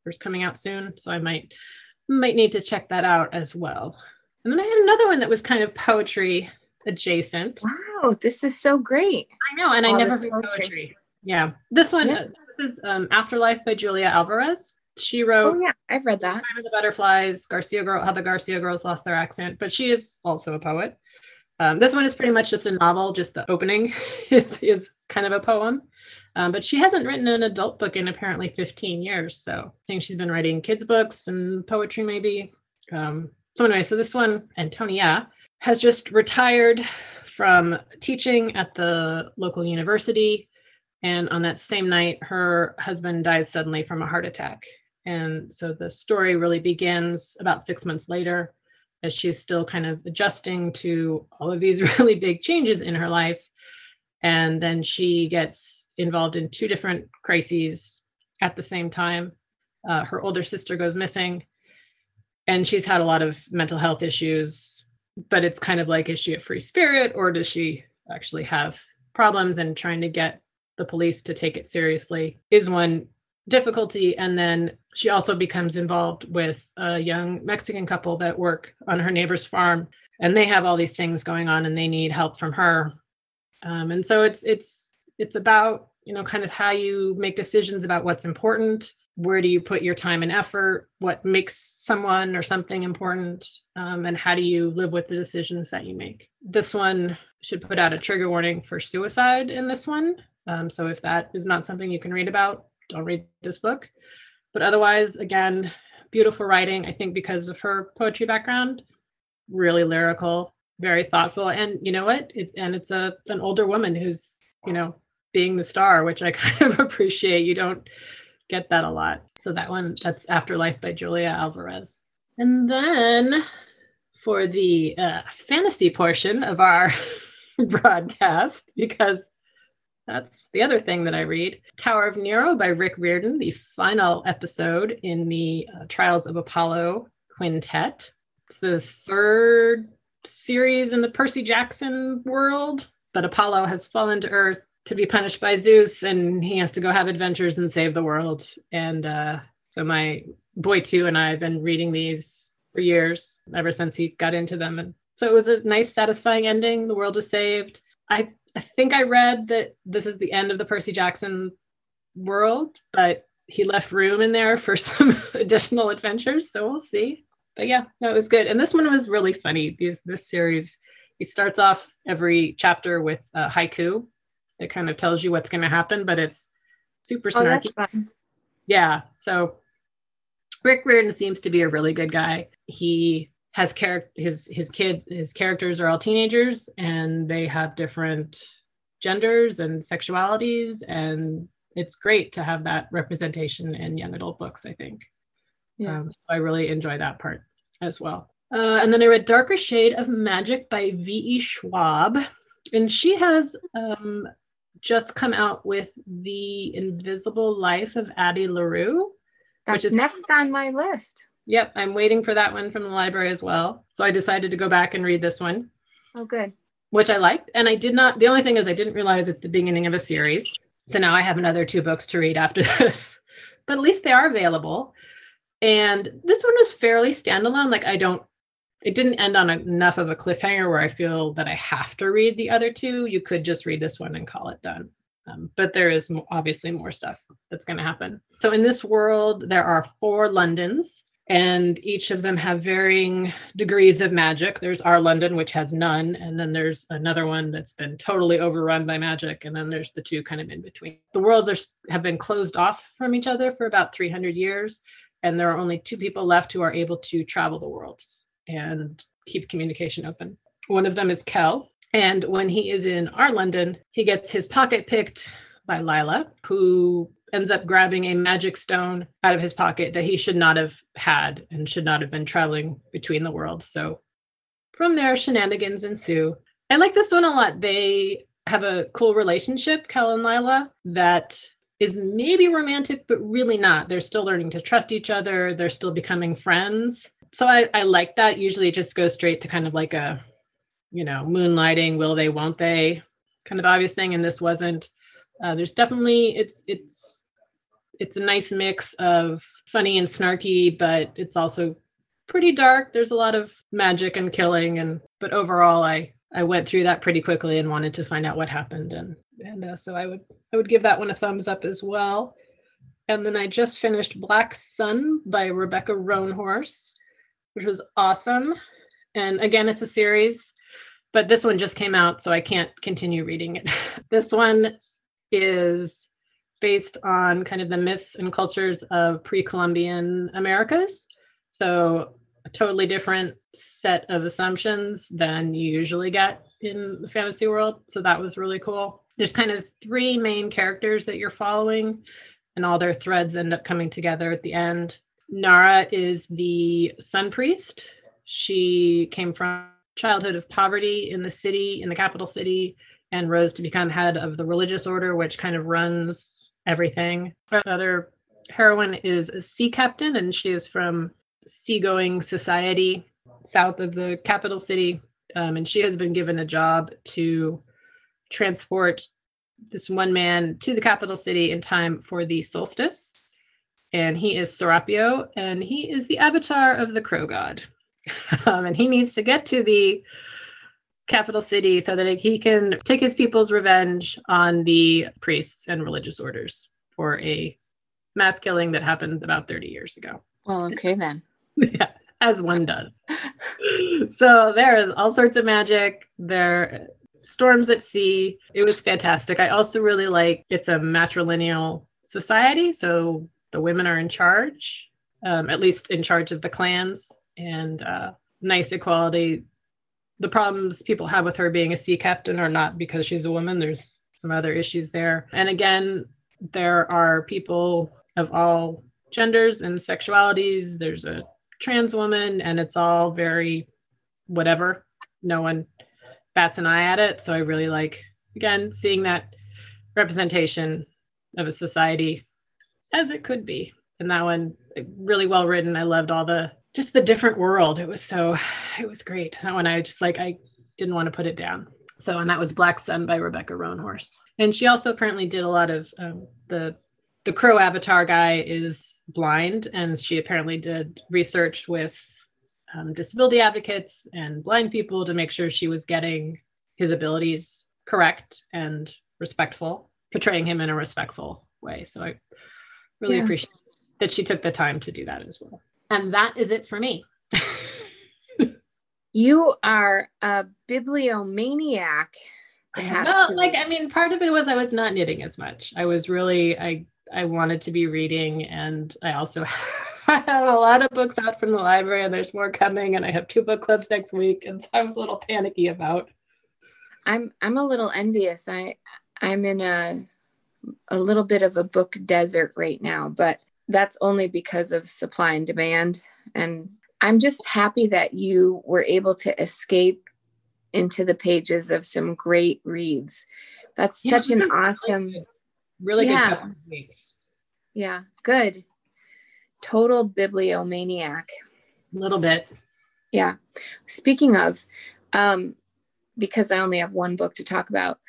or is coming out soon. So I might might need to check that out as well. And then I had another one that was kind of poetry adjacent. Wow, this is so great. I know, and All I never read poetry. poetry. Yeah. This one, yeah. this is um, Afterlife by Julia Alvarez. She wrote Oh yeah, I've read that. Time of the Butterflies, Garcia Girl, How the Garcia Girls Lost Their Accent, but she is also a poet. Um, this one is pretty much just a novel, just the opening is, is kind of a poem. Um, but she hasn't written an adult book in apparently 15 years. So I think she's been writing kids' books and poetry, maybe. Um, so, anyway, so this one, Antonia, has just retired from teaching at the local university. And on that same night, her husband dies suddenly from a heart attack. And so the story really begins about six months later as she's still kind of adjusting to all of these really big changes in her life. And then she gets involved in two different crises at the same time. Uh, her older sister goes missing, and she's had a lot of mental health issues. But it's kind of like, is she a free spirit or does she actually have problems? And trying to get the police to take it seriously is one difficulty. And then she also becomes involved with a young Mexican couple that work on her neighbor's farm. And they have all these things going on and they need help from her. Um, and so it's it's it's about you know kind of how you make decisions about what's important where do you put your time and effort what makes someone or something important um, and how do you live with the decisions that you make this one should put out a trigger warning for suicide in this one um, so if that is not something you can read about don't read this book. But otherwise again beautiful writing i think because of her poetry background. Really lyrical very thoughtful and you know what? It, and it's a an older woman who's you know being the star which i kind of appreciate. You don't get that a lot. So that one that's afterlife by julia alvarez. And then for the uh, fantasy portion of our broadcast because that's the other thing that I read. Tower of Nero by Rick Riordan, the final episode in the uh, Trials of Apollo quintet. It's the third series in the Percy Jackson world, but Apollo has fallen to Earth to be punished by Zeus, and he has to go have adventures and save the world. And uh, so my boy two and I have been reading these for years, ever since he got into them. And so it was a nice, satisfying ending. The world is saved. I I think I read that this is the end of the Percy Jackson world, but he left room in there for some additional adventures. So we'll see but yeah, no, it was good. And this one was really funny. These this series, he starts off every chapter with a haiku that kind of tells you what's going to happen, but it's super oh, snarky. Oh, yeah. So Rick Riordan seems to be a really good guy. He has character his his kid his characters are all teenagers and they have different genders and sexualities and it's great to have that representation in young adult books i think yeah. Um, I really enjoy that part as well. Uh, and then I read Darker Shade of Magic by V.E. Schwab. And she has um, just come out with The Invisible Life of Addie LaRue. That's which is next on my list. Yep, I'm waiting for that one from the library as well. So I decided to go back and read this one. Oh, good. Which I liked. And I did not, the only thing is I didn't realize it's the beginning of a series. So now I have another two books to read after this. But at least they are available. And this one was fairly standalone. Like I don't, it didn't end on enough of a cliffhanger where I feel that I have to read the other two. You could just read this one and call it done. Um, but there is obviously more stuff that's going to happen. So in this world, there are four Londons, and each of them have varying degrees of magic. There's our London, which has none, and then there's another one that's been totally overrun by magic, and then there's the two kind of in between. The worlds are have been closed off from each other for about 300 years, and there are only two people left who are able to travel the worlds and keep communication open. One of them is Kell, and when he is in our London, he gets his pocket picked by Lila, who ends up grabbing a magic stone out of his pocket that he should not have had and should not have been traveling between the worlds. So from there, shenanigans ensue. I like this one a lot. They have a cool relationship, Cal and Lila, that is maybe romantic, but really not. They're still learning to trust each other. They're still becoming friends. So I, I like that. Usually it just goes straight to kind of like a, you know, moonlighting, will they, won't they kind of obvious thing. And this wasn't. Uh, there's definitely, it's, it's, it's a nice mix of funny and snarky, but it's also pretty dark. There's a lot of magic and killing. And, but overall, I, I went through that pretty quickly and wanted to find out what happened. And and uh, so I would I would give that one a thumbs up as well. And then I just finished Black Sun by Rebecca Roanhorse, which was awesome. And again, it's a series, but this one just came out, so I can't continue reading it. this one is based on kind of the myths and cultures of pre-Columbian Americas. So a totally different set of assumptions than you usually get in the fantasy world. So that was really cool there's kind of three main characters that you're following, and all their threads end up coming together at the end. Nara is the sun priest. She came from childhood of poverty in the city, in the capital city, and rose to become head of the religious order, which kind of runs everything. Another heroine is a sea captain, and she is from seagoing society south of the capital city. Um, and she has been given a job to transport this one man to the capital city in time for the solstice. and he is Serapio, and he is the avatar of the crow god. um, and he needs to get to the capital city so that he can take his people's revenge on the priests and religious orders for a mass killing that happened about 30 years ago. Well, okay then. yeah, as one does. so there is all sorts of magic. There storms at sea. It was fantastic. I also really like it's a matrilineal society, so the women are in charge, um, at least in charge of the clans, and uh, nice equality. The problems people have with her being a sea captain are not because she's a woman. There's some other issues there. And again, there are people of all genders and sexualities. There's a trans woman, and it's all very whatever. No one bats an eye at it. So I really like, again, seeing that representation of a society as it could be. And that one, really well written. I loved all the just the different world. It was so, it was great. That one, I just like, I didn't want to put it down. So, and that was Black Sun by Rebecca Roanhorse. And she also apparently did a lot of um, the the crow avatar guy is blind, and she apparently did research with um, disability advocates and blind people to make sure she was getting his abilities correct and respectful, portraying him in a respectful way. So I really yeah. appreciate that she took the time to do that as well. And that is it for me. you are a bibliomaniac. No, like I mean, part of it was I was not knitting as much. I was really I I wanted to be reading, and I also have a lot of books out from the library, and there's more coming, and I have two book clubs next week, and so I was a little panicky about. I'm I'm a little envious. I I'm in a a little bit of a book desert right now, but that's only because of supply and demand. And I'm just happy that you were able to escape into the pages of some great reads. That's yeah, such an awesome, really yeah. good weeks. Yeah, good. Total bibliomaniac. A little bit. Yeah. Speaking of, um, because I only have one book to talk about,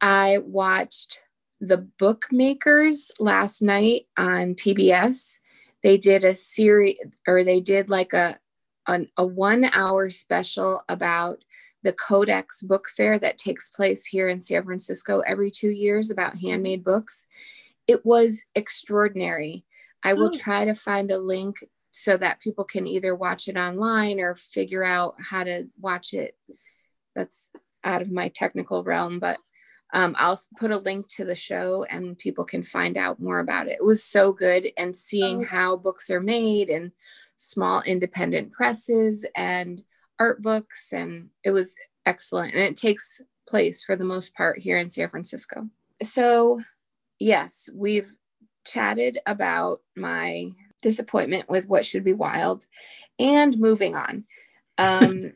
I watched the bookmakers last night on PBS. They did a series or they did like a an, a one hour special about the Codex Book Fair that takes place here in San Francisco every two years about handmade books. It was extraordinary. I will oh. try to find a link so that people can either watch it online or figure out how to watch it. That's out of my technical realm, but um, I'll put a link to the show and people can find out more about it. It was so good and seeing oh. how books are made and small independent presses and art books and it was excellent and it takes place for the most part here in San Francisco. So, yes, we've chatted about my disappointment with what should be wild and moving on. Um,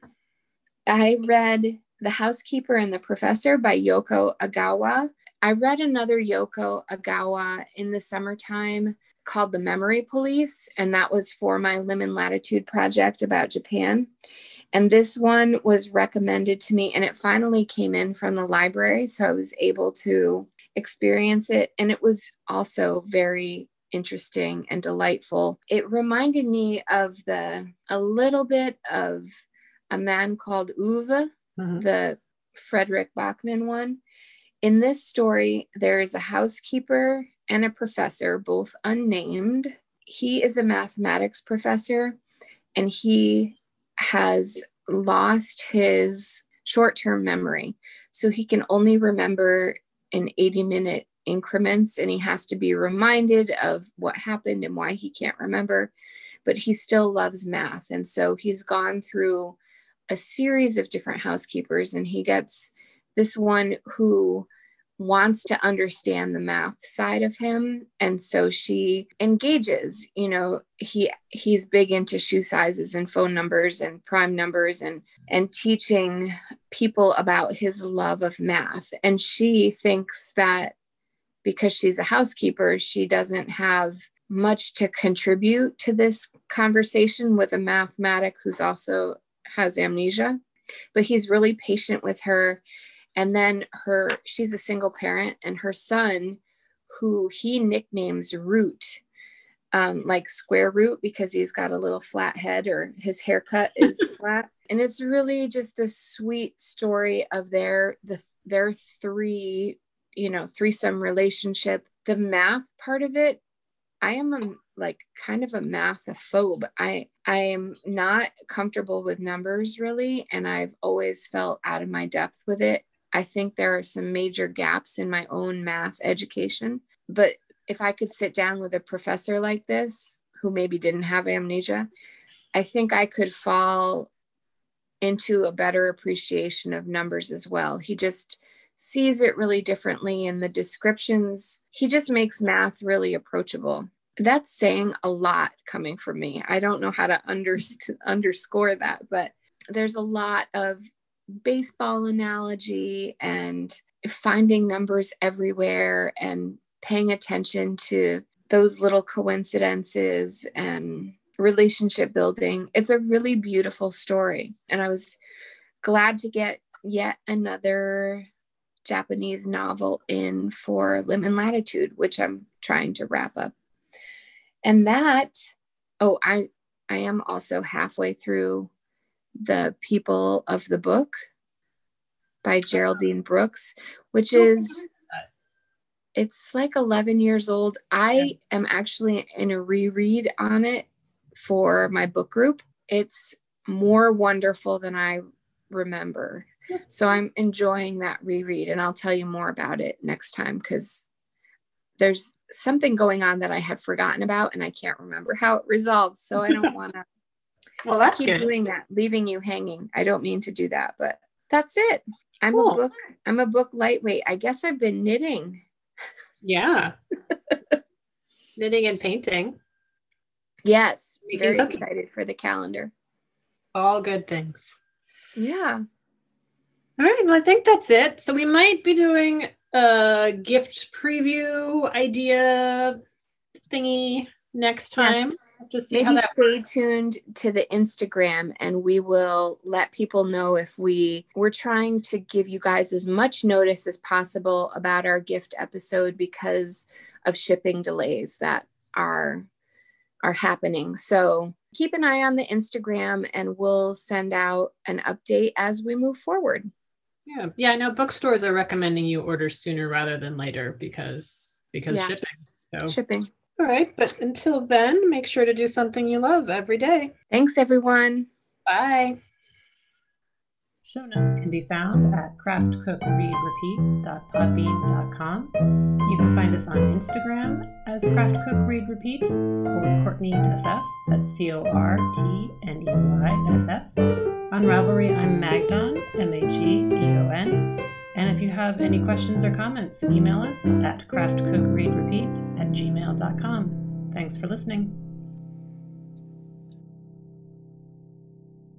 I read The Housekeeper and the Professor by Yoko Ogawa. I read another Yoko Ogawa in the summertime called The Memory Police, and that was for my Lemon Latitude project about Japan. And this one was recommended to me, and it finally came in from the library. So I was able to experience it. And it was also very interesting and delightful. It reminded me of the, a little bit of a man called Ove, mm-hmm. the Fredrik Backman one. In this story, there is a housekeeper and a professor, both unnamed. He is a mathematics professor and he has lost his short term memory. So he can only remember in 80 minute increments and he has to be reminded of what happened and why he can't remember. But he still loves math. And so he's gone through a series of different housekeepers and he gets this one who wants to understand the math side of him and so she engages you know he he's big into shoe sizes and phone numbers and prime numbers and and teaching people about his love of math. And she thinks that because she's a housekeeper she doesn't have much to contribute to this conversation with a mathematic who's also has amnesia but he's really patient with her and then her she's a single parent and her son who he nicknames root um, like square root because he's got a little flat head or his haircut is flat. And it's really just this sweet story of their the their three, you know, threesome relationship. The math part of it, I am a, like kind of a mathophobe. I I am not comfortable with numbers really, and I've always felt out of my depth with it. I think there are some major gaps in my own math education, but if I could sit down with a professor like this who maybe didn't have amnesia, I think I could fall into a better appreciation of numbers as well. He just sees it really differently and the descriptions, he just makes math really approachable. That's saying a lot coming from me. I don't know how to under, underscore that, but there's a lot of baseball analogy and finding numbers everywhere and paying attention to those little coincidences and relationship building. It's a really beautiful story. And I was glad to get yet another Japanese novel in for Limb Latitude, which I'm trying to wrap up. And that, oh, I I am also halfway through The People of the Book by Geraldine Brooks, which is it's like 11 years old. I am actually in a reread on it for my book group. It's more wonderful than I remember. So I'm enjoying that reread, and I'll tell you more about it next time because there's something going on that I had forgotten about and I can't remember how it resolves. So I don't want to well, that's keep good. doing that, leaving you hanging. I don't mean to do that, but that's it. I'm Cool. a book. I'm a book lightweight. I guess I've been knitting. Yeah. Knitting and painting, Yes, Making very excited for the calendar. all good things. Yeah. All right. Well, I think that's it. So we might be doing a gift preview idea thingy next time. To see how Maybe stay tuned to the Instagram and we will let people know if we we're trying to give you guys as much notice as possible about our gift episode because of shipping delays that are are happening. So keep an eye on the Instagram and we'll send out an update as we move forward. Yeah, yeah. I know bookstores are recommending you order sooner rather than later because because Yeah. shipping. So Shipping. all right, but until then, make sure to do something you love every day. Thanks everyone. Bye. Show notes can be found at craftcookreadrepeat.podbean.com. You can find us on Instagram as craftcookreadrepeat or Cortney SF, that's C O R T N E Y S F. On Ravelry, I'm Magdon, M A G D O N. And if you have any questions or comments, email us at craftcookreadrepeat at gmail.com. Thanks for listening.